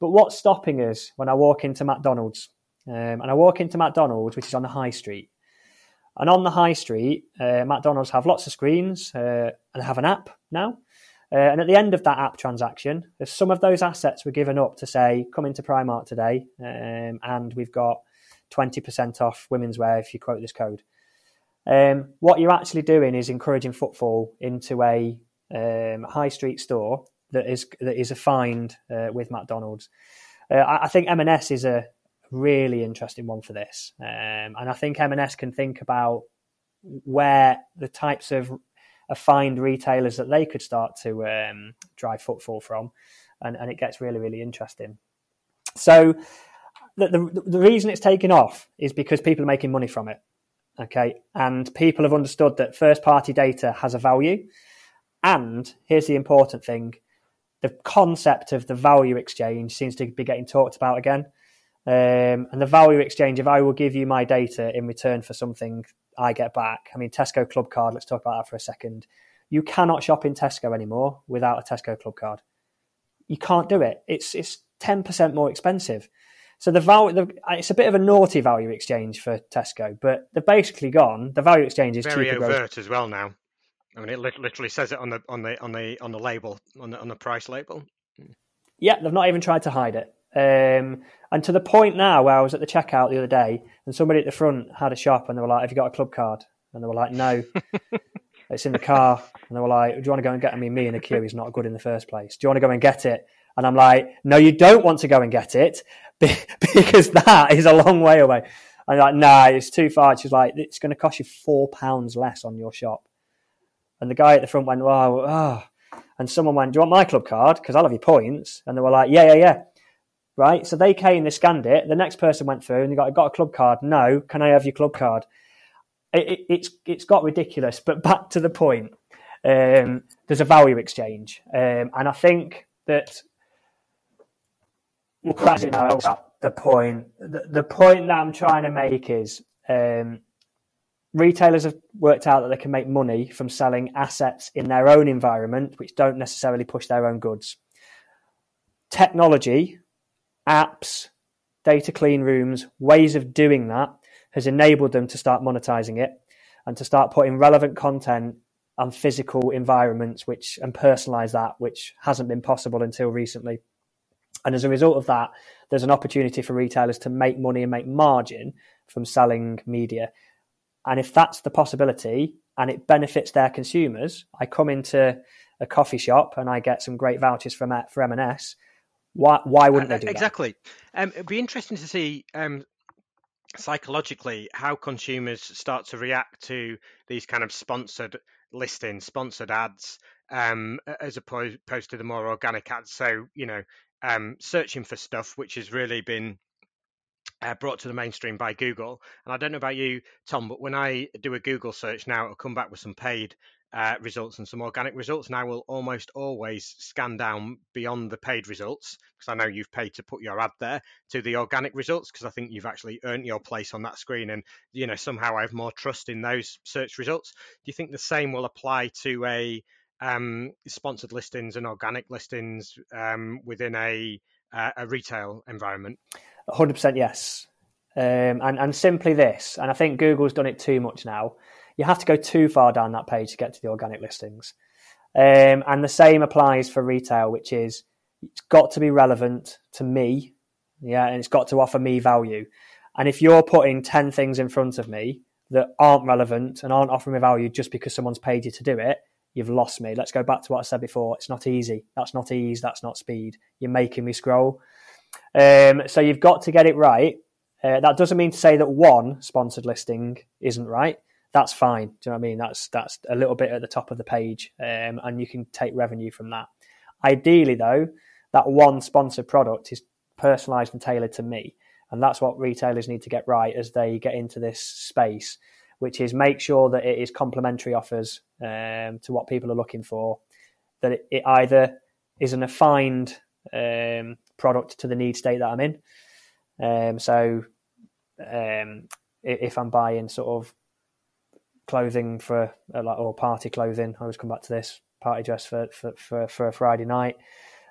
But what's stopping us when I walk into McDonald's? Um, and I walk into McDonald's, which is on the high street. And on the high street, uh, McDonald's have lots of screens uh, and have an app now. Uh, and at the end of that app transaction, if some of those assets were given up to say, come into Primark today, um, and we've got 20% off women's wear if you quote this code. Um, what you're actually doing is encouraging footfall into a um, high street store that is that is affined uh, with McDonald's. Uh, I, I, think M&S is a really interesting one for this, um, and I think M&S can think about where the types of find retailers that they could start to um, drive footfall from, and, and it gets really really interesting. So the, the, the reason it's taken off is because people are making money from it. Okay, and people have understood that first party data has a value. And here's the important thing the concept of the value exchange seems to be getting talked about again. Um, and the value exchange, if I will give you my data in return for something I get back, I mean, Tesco Clubcard, let's talk about that for a second. You cannot shop in Tesco anymore without a Tesco Clubcard. You can't do it. It's, it's 10% more expensive. So the value, the, it's a bit of a naughty value exchange for Tesco, but they've basically gone. The value exchange is very overt growth. as well now. I mean, it literally says it on the on the on the on the label on the on the price label. Yeah, they've not even tried to hide it. Um, and to the point now where I was at the checkout the other day, and somebody at the front had a shop, and they were like, "Have you got a club card?" And they were like, "No." it's in the car, and they were like, "Do you want to go and get?" I mean, me in a queue is not good in the first place. Do you want to go and get it? And I'm like, "No, you don't want to go and get it because that is a long way away." I'm like, "Nah, it's too far." She's like, "It's going to cost you four pounds less on your shop." And the guy at the front went, "Wow, oh. and someone went, "Do you want my club card? Because I'll have your points." And they were like, "Yeah, yeah, yeah." Right. So they came, they scanned it. The next person went through and they got, "Got a club card? No. Can I have your club card?" It, it, it's it's got ridiculous. But back to the point. Um, there's a value exchange, um, and I think that the point. The, the point that I'm trying to make is um, retailers have worked out that they can make money from selling assets in their own environment, which don't necessarily push their own goods. Technology, apps, data clean rooms, ways of doing that has enabled them to start monetizing it and to start putting relevant content on physical environments which and personalize that which hasn't been possible until recently and as a result of that there's an opportunity for retailers to make money and make margin from selling media and if that's the possibility and it benefits their consumers, I come into a coffee shop and I get some great vouchers from for M&S. Why why wouldn't they do that? exactly? Um, it'd be interesting to see um, psychologically how consumers start to react to these kind of sponsored listings, sponsored ads, um, as opposed, opposed to the more organic ads. So you know, um, searching for stuff which has really been uh, brought to the mainstream by Google. And I don't know about you, Tom, but when I do a Google search now, it'll come back with some paid uh, results and some organic results. And I will almost always scan down beyond the paid results because I know you've paid to put your ad there to the organic results because I think you've actually earned your place on that screen. And, you know, somehow I have more trust in those search results. Do you think the same will apply to a um, sponsored listings and organic listings um, within a, uh, a retail environment? 100% yes. Um, and, and simply this, and I think Google's done it too much now. You have to go too far down that page to get to the organic listings. Um, and the same applies for retail, which is it's got to be relevant to me, yeah, and it's got to offer me value. And if you're putting 10 things in front of me that aren't relevant and aren't offering me value just because someone's paid you to do it, you've lost me. Let's go back to what I said before. It's not easy. That's not ease. That's not speed. You're making me scroll. Um, so you've got to get it right. Uh, that doesn't mean to say that one sponsored listing isn't right. That's fine. Do you know what I mean? That's that's a little bit at the top of the page, um, and you can take revenue from that. Ideally, though, that one sponsored product is personalised and tailored to me, and that's what retailers need to get right as they get into this space, which is make sure that it is complementary offers um, to what people are looking for. That it, it either is an affined um, product to the need state that I'm in. Um, so um, if I'm buying sort of clothing for uh, like or party clothing, I always come back to this party dress for for for, for a Friday night.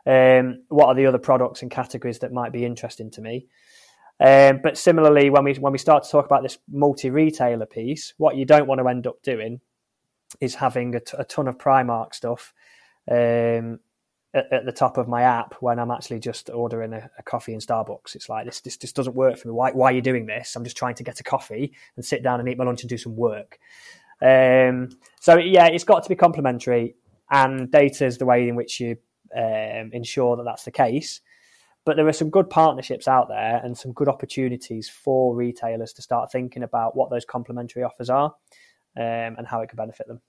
Um, what are the other products and categories that might be interesting to me? Um, but similarly, when we when we start to talk about this multi retailer piece, what you don't want to end up doing is having a, t- a ton of Primark stuff um, at, at, the top of my app when I'm actually just ordering a, a, coffee in Starbucks. It's like this, this this doesn't work for me. Why why are you doing this? I'm just trying to get a coffee and sit down and eat my lunch and do some work. Um, so yeah, it's got to be complementary, and data is the way in which you um, ensure that that's the case. But there are some good partnerships out there and some good opportunities for retailers to start thinking about what those complementary offers are um, and how it could benefit them.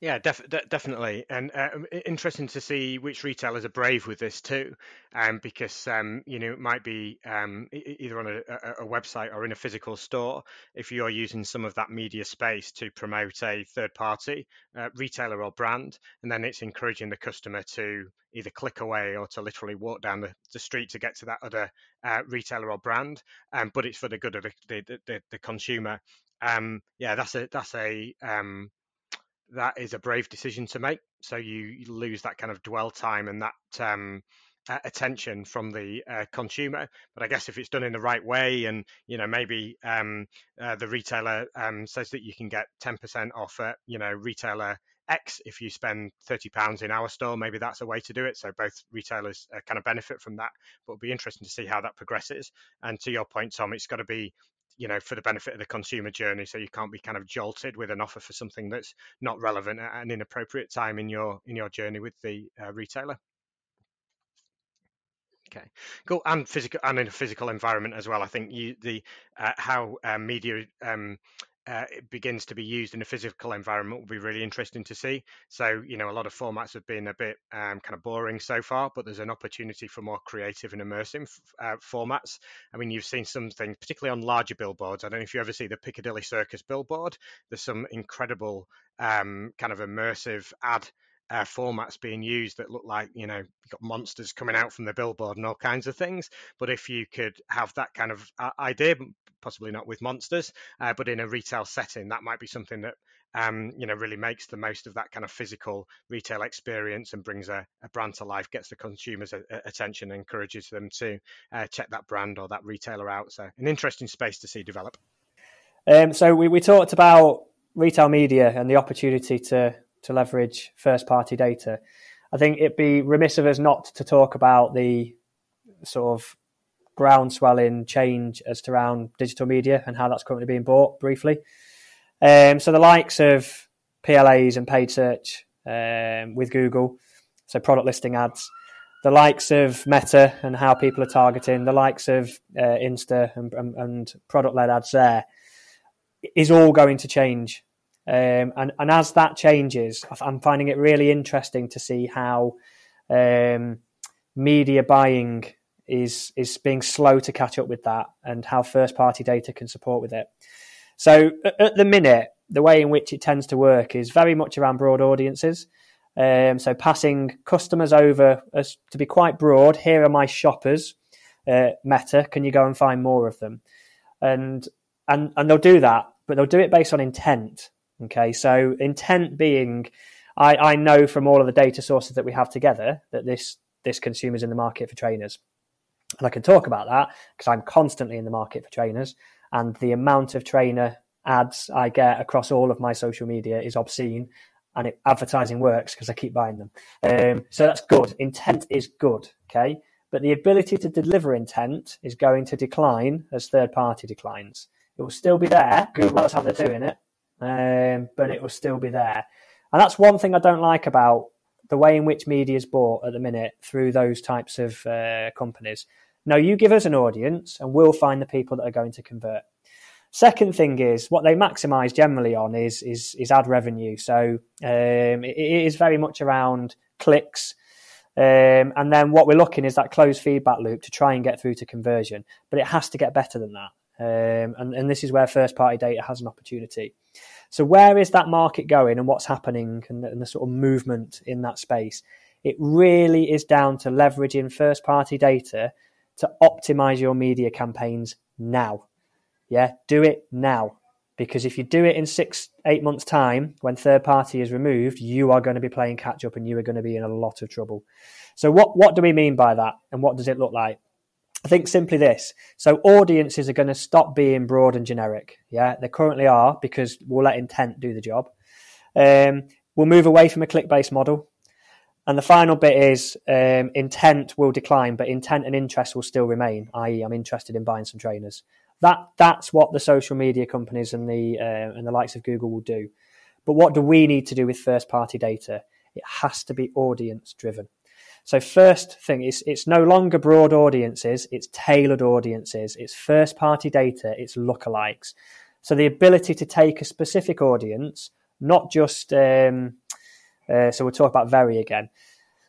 Yeah, def- de- definitely, and uh, interesting to see which retailers are brave with this too, um, because um, you know it might be um, either on a, a, website or in a physical store. If you're using some of that media space to promote a third-party uh, retailer or brand, and then it's encouraging the customer to either click away or to literally walk down the, the street to get to that other uh, retailer or brand, um, but it's for the good of the the, the, the consumer. Um, yeah, that's a that's a that is a brave decision to make. So you, lose that kind of dwell time and that um, attention from the uh, consumer. But I guess if it's done in the right way, and you know maybe um, uh, the retailer um, says that you can get 10% off at you know retailer X if you spend 30 pounds in our store, maybe that's a way to do it. So both retailers uh, kind of benefit from that. But it'll be interesting to see how that progresses. And to your point, Tom, it's got to be you know for the benefit of the consumer journey so you can't be kind of jolted with an offer for something that's not relevant at an inappropriate time in your in your journey with the uh, retailer Okay, cool. And physical, and in a physical environment as well. I think you the uh, how uh, media um, uh, it begins to be used in a physical environment will be really interesting to see. So, you know, a lot of formats have been a bit um, kind of boring so far, but there's an opportunity for more creative and immersive uh, formats. I mean, you've seen something, particularly on larger billboards. I don't know if you ever see the Piccadilly Circus billboard. There's some incredible um, kind of immersive ad uh, formats being used that look like you know you've got monsters coming out from the billboard and all kinds of things but if you could have that kind of uh, idea possibly not with monsters, uh, but in a retail setting, that might be something that um, you know really makes the most of that kind of physical retail experience and brings a, a brand to life, gets the consumers' a, a attention, and encourages them to uh, check that brand or that retailer out. So, an interesting space to see develop. Um, so we, we talked about retail media and the opportunity to to leverage first party data. I think it'd be remiss of us not to talk about the sort of groundswell in change as to around digital media and how that's currently being bought briefly. Um, so the likes of PLAs and paid search um, with Google, so product listing ads, the likes of Meta and how people are targeting, the likes of uh, Insta and, and, and product led ads there is all going to change. Um, and, and as that changes, I'm finding it really interesting to see how um, media buying is is being slow to catch up with that, and how first party data can support with it. So at the minute, the way in which it tends to work is very much around broad audiences. Um, so passing customers over as to be quite broad. Here are my shoppers. Uh, Meta, can you go and find more of them? And and and they'll do that, but they'll do it based on intent. Okay, so intent being, I, I know from all of the data sources that we have together that this this consumer's in the market for trainers, and I can talk about that because I'm constantly in the market for trainers, and the amount of trainer ads I get across all of my social media is obscene, and it, advertising works because I keep buying them. Um, so that's good. Intent is good. Okay. But the ability to deliver intent is going to decline as third party declines. It will still be there. Google knows how they're doing it, um, but it will still be there. And that's one thing I don't like about the way in which media is bought at the minute through those types of uh, companies. No, you give us an audience and we'll find the people that are going to convert. Second thing is what they maximise generally on is is is ad revenue. So um, it, it is very much around clicks, um, and then what we're looking is that closed feedback loop to try and get through to conversion. But it has to get better than that, um, and and this is where first party data has an opportunity. So where is that market going, and what's happening, and, and the sort of movement in that space? It really is down to leveraging first party data to optimize your media campaigns now. Yeah, do it now. Because if you do it in six, eight months' time, when third party is removed, you are going to be playing catch up and you are going to be in a lot of trouble. So, what, what do we mean by that? And what does it look like? I think simply this. So, audiences are going to stop being broad and generic. Yeah, they currently are because we'll let intent do the job. Um, we'll move away from a click based model. And the final bit is um, intent will decline, but intent and interest will still remain, i.e., I'm interested in buying some trainers. That that's what the social media companies and the uh, and the likes of Google will do. But what do we need to do with first party data? It has to be audience driven. So first thing is it's no longer broad audiences, it's tailored audiences, it's first party data, it's lookalikes. So the ability to take a specific audience, not just um, uh, so we'll talk about Very again.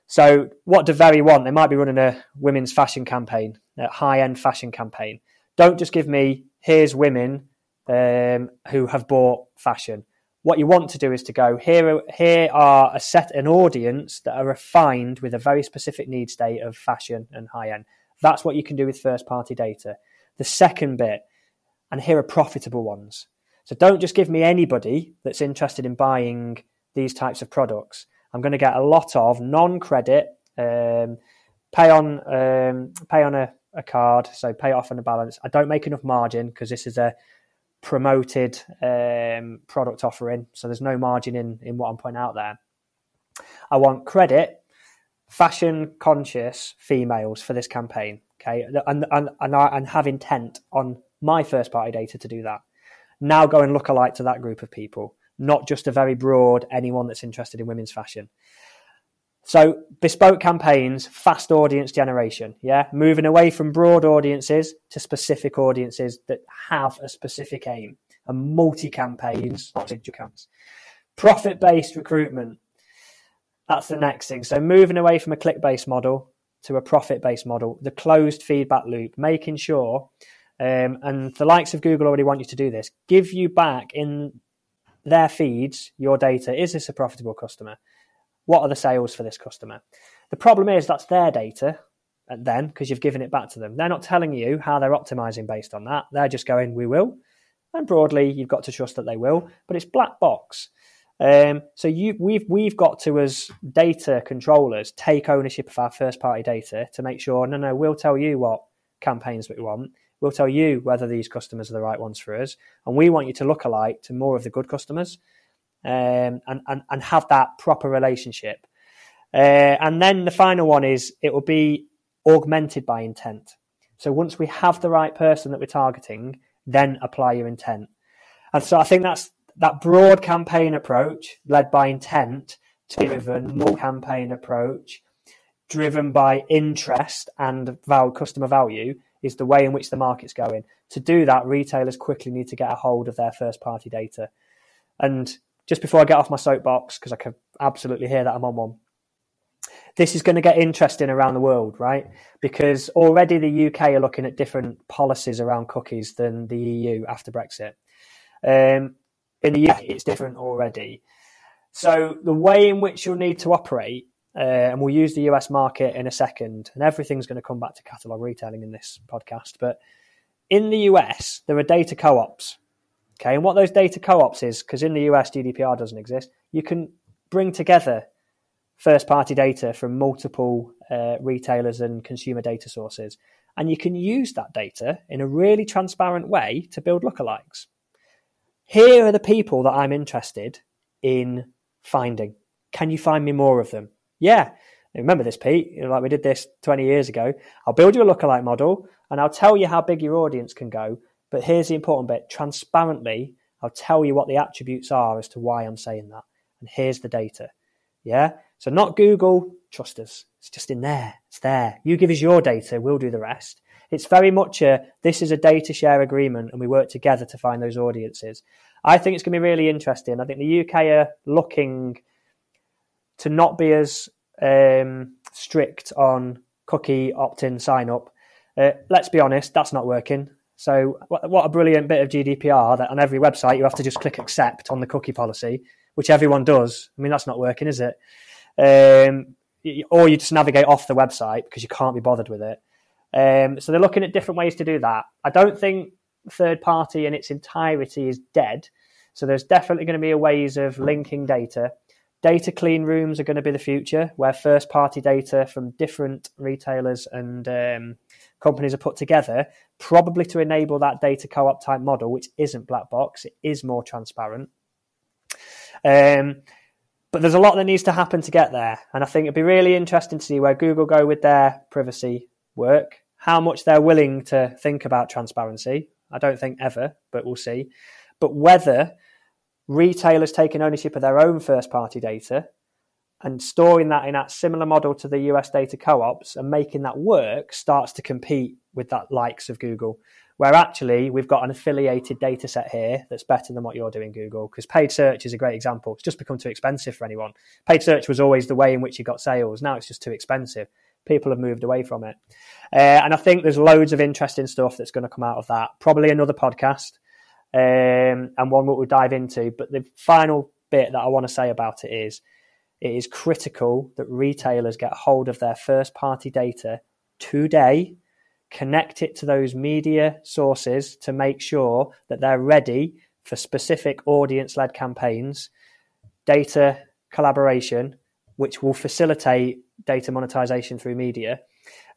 So what do Very want? They might be running a women's fashion campaign, a high end fashion campaign. Don't just give me here's women um, who have bought fashion. What you want to do is to go here. Here are a set an audience that are refined with a very specific need state of fashion and high end. That's what you can do with first party data. The second bit, and here are profitable ones. So don't just give me anybody that's interested in buying these types of products. I'm going to get a lot of non credit, um, pay on um, pay on a a card, so pay off on a balance. I don't make enough margin because this is a promoted um, product offering, so there's no margin in in what I'm putting out there. I want credit, fashion conscious females for this campaign, okay, and and and, I, and have intent on my first party data to do that. Now go and look alike to that group of people, not just a very broad anyone that's interested in women's fashion. So bespoke campaigns, fast audience generation, yeah, moving away from broad audiences to specific audiences that have a specific aim, and multi campaigns, Profit based recruitment. That's the next thing. So moving away from a click based model to a profit based model, the closed feedback loop, making sure, um, and the likes of Google already want you to do this, give you back in their feeds your data. Is this a profitable customer? What are the sales for this customer? The problem is that's their data and then because you've given it back to them. They're not telling you how they're optimizing based on that. They're just going, we will. And broadly, you've got to trust that they will, but it's black box. Um, so you, we've we've got to as data controllers take ownership of our first party data to make sure no no we'll tell you what campaigns we want we'll tell you whether these customers are the right ones for us and we want you to look alike to more of the good customers um, and, and, and have that proper relationship. Uh, and then the final one is it will be augmented by intent. So once we have the right person that we're targeting, then apply your intent. And so I think that's that broad campaign approach led by intent driven more campaign approach driven by interest and value, customer value is the way in which the market's going. To do that, retailers quickly need to get a hold of their first party data. And just before I get off my soapbox, because I can absolutely hear that I'm on one. This is going to get interesting around the world, right? Because already the UK are looking at different policies around cookies than the EU after Brexit. Um, in the UK, it's different already. So the way in which you'll need to operate, uh, and we'll use the US market in a second, and everything's going to come back to catalog retailing in this podcast. But in the US, there are data co-ops. Okay, and what those data co-ops is, because in the US GDPR doesn't exist, you can bring together first-party data from multiple uh, retailers and consumer data sources, and you can use that data in a really transparent way to build lookalikes. Here are the people that I'm interested in finding. Can you find me more of them? Yeah. Remember this, Pete? You know, like we did this 20 years ago. I'll build you a lookalike model and I'll tell you how big your audience can go. But here's the important bit transparently, I'll tell you what the attributes are as to why I'm saying that. And here's the data. Yeah. So, not Google, trust us. It's just in there. It's there. You give us your data, we'll do the rest. It's very much a this is a data share agreement and we work together to find those audiences. I think it's going to be really interesting. I think the UK are looking to not be as um, strict on cookie opt in sign up. Uh, let's be honest, that's not working. So, what, a brilliant bit of GDPR that on every website you have to just click accept on the cookie policy, which everyone does. I mean, that's not working, is it? Um, or you just navigate off the website because you can't be bothered with it. Um, so they're looking at different ways to do that. I don't think third party in its entirety is dead. So there's definitely going to be a ways of linking data. Data clean rooms are going to be the future, where first party data from different retailers and um, companies are put together, probably to enable that data co op type model, which isn't black box, it is more transparent. Um, but there's a lot that needs to happen to get there. And I think it'd be really interesting to see where Google go with their privacy work, how much they're willing to think about transparency. I don't think ever, but we'll see. But whether retailers taking ownership of their own first party data and storing that in that similar model to the US data co ops and making that work starts to compete with that likes of Google. Where actually we've got an affiliated data set here that's better than what you're doing, Google. Because paid search is a great example. It's just become too expensive for anyone. Paid search was always the way in which you got sales. Now it's just too expensive people have moved away from it. Uh, and I think there's loads of interesting stuff that's going to come out of that. Probably another podcast um, and one that we'll dive into. But the final bit that I want to say about it is it is critical that retailers get hold of their first party data today, connect it to those media sources to make sure that they're ready for specific audience led campaigns, data collaboration, which will facilitate data monetization through media.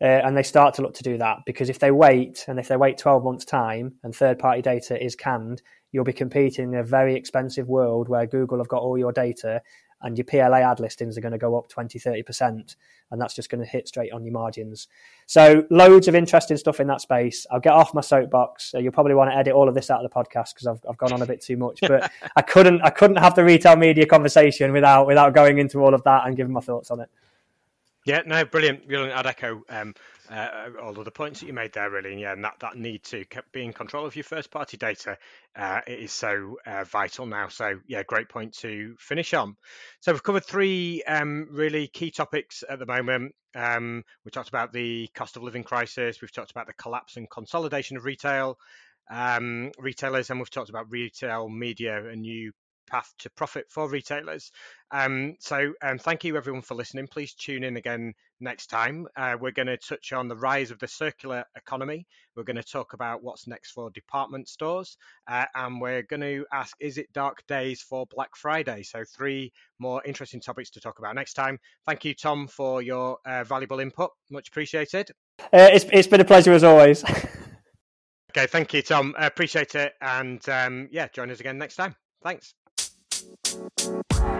Uh, and they start to look to do that because if they wait and if they wait 12 months time and third party data is canned you'll be competing in a very expensive world where google have got all your data and your pla ad listings are going to go up 20 30% and that's just going to hit straight on your margins. So loads of interesting stuff in that space. I'll get off my soapbox. So you'll probably want to edit all of this out of the podcast because I've, I've gone on a bit too much but i couldn't i couldn't have the retail media conversation without without going into all of that and giving my thoughts on it. Yeah, no, brilliant, brilliant. I'd echo um, uh, all of the points that you made there, really. And yeah, and that, that need to be in control of your first party data uh, is so uh, vital now. So, yeah, great point to finish on. So, we've covered three um, really key topics at the moment. Um, we talked about the cost of living crisis, we've talked about the collapse and consolidation of retail. Um, retailers, and we've talked about retail media and new path to profit for retailers. Um, so, um, thank you everyone for listening. Please tune in again next time. Uh, we're going to touch on the rise of the circular economy. We're going to talk about what's next for department stores, uh, and we're going to ask, is it dark days for Black Friday? So, three more interesting topics to talk about next time. Thank you, Tom, for your uh, valuable input. Much appreciated. Uh, it's, it's been a pleasure as always. okay, thank you, Tom. appreciate it, and um, yeah, join us again next time. Thanks. You.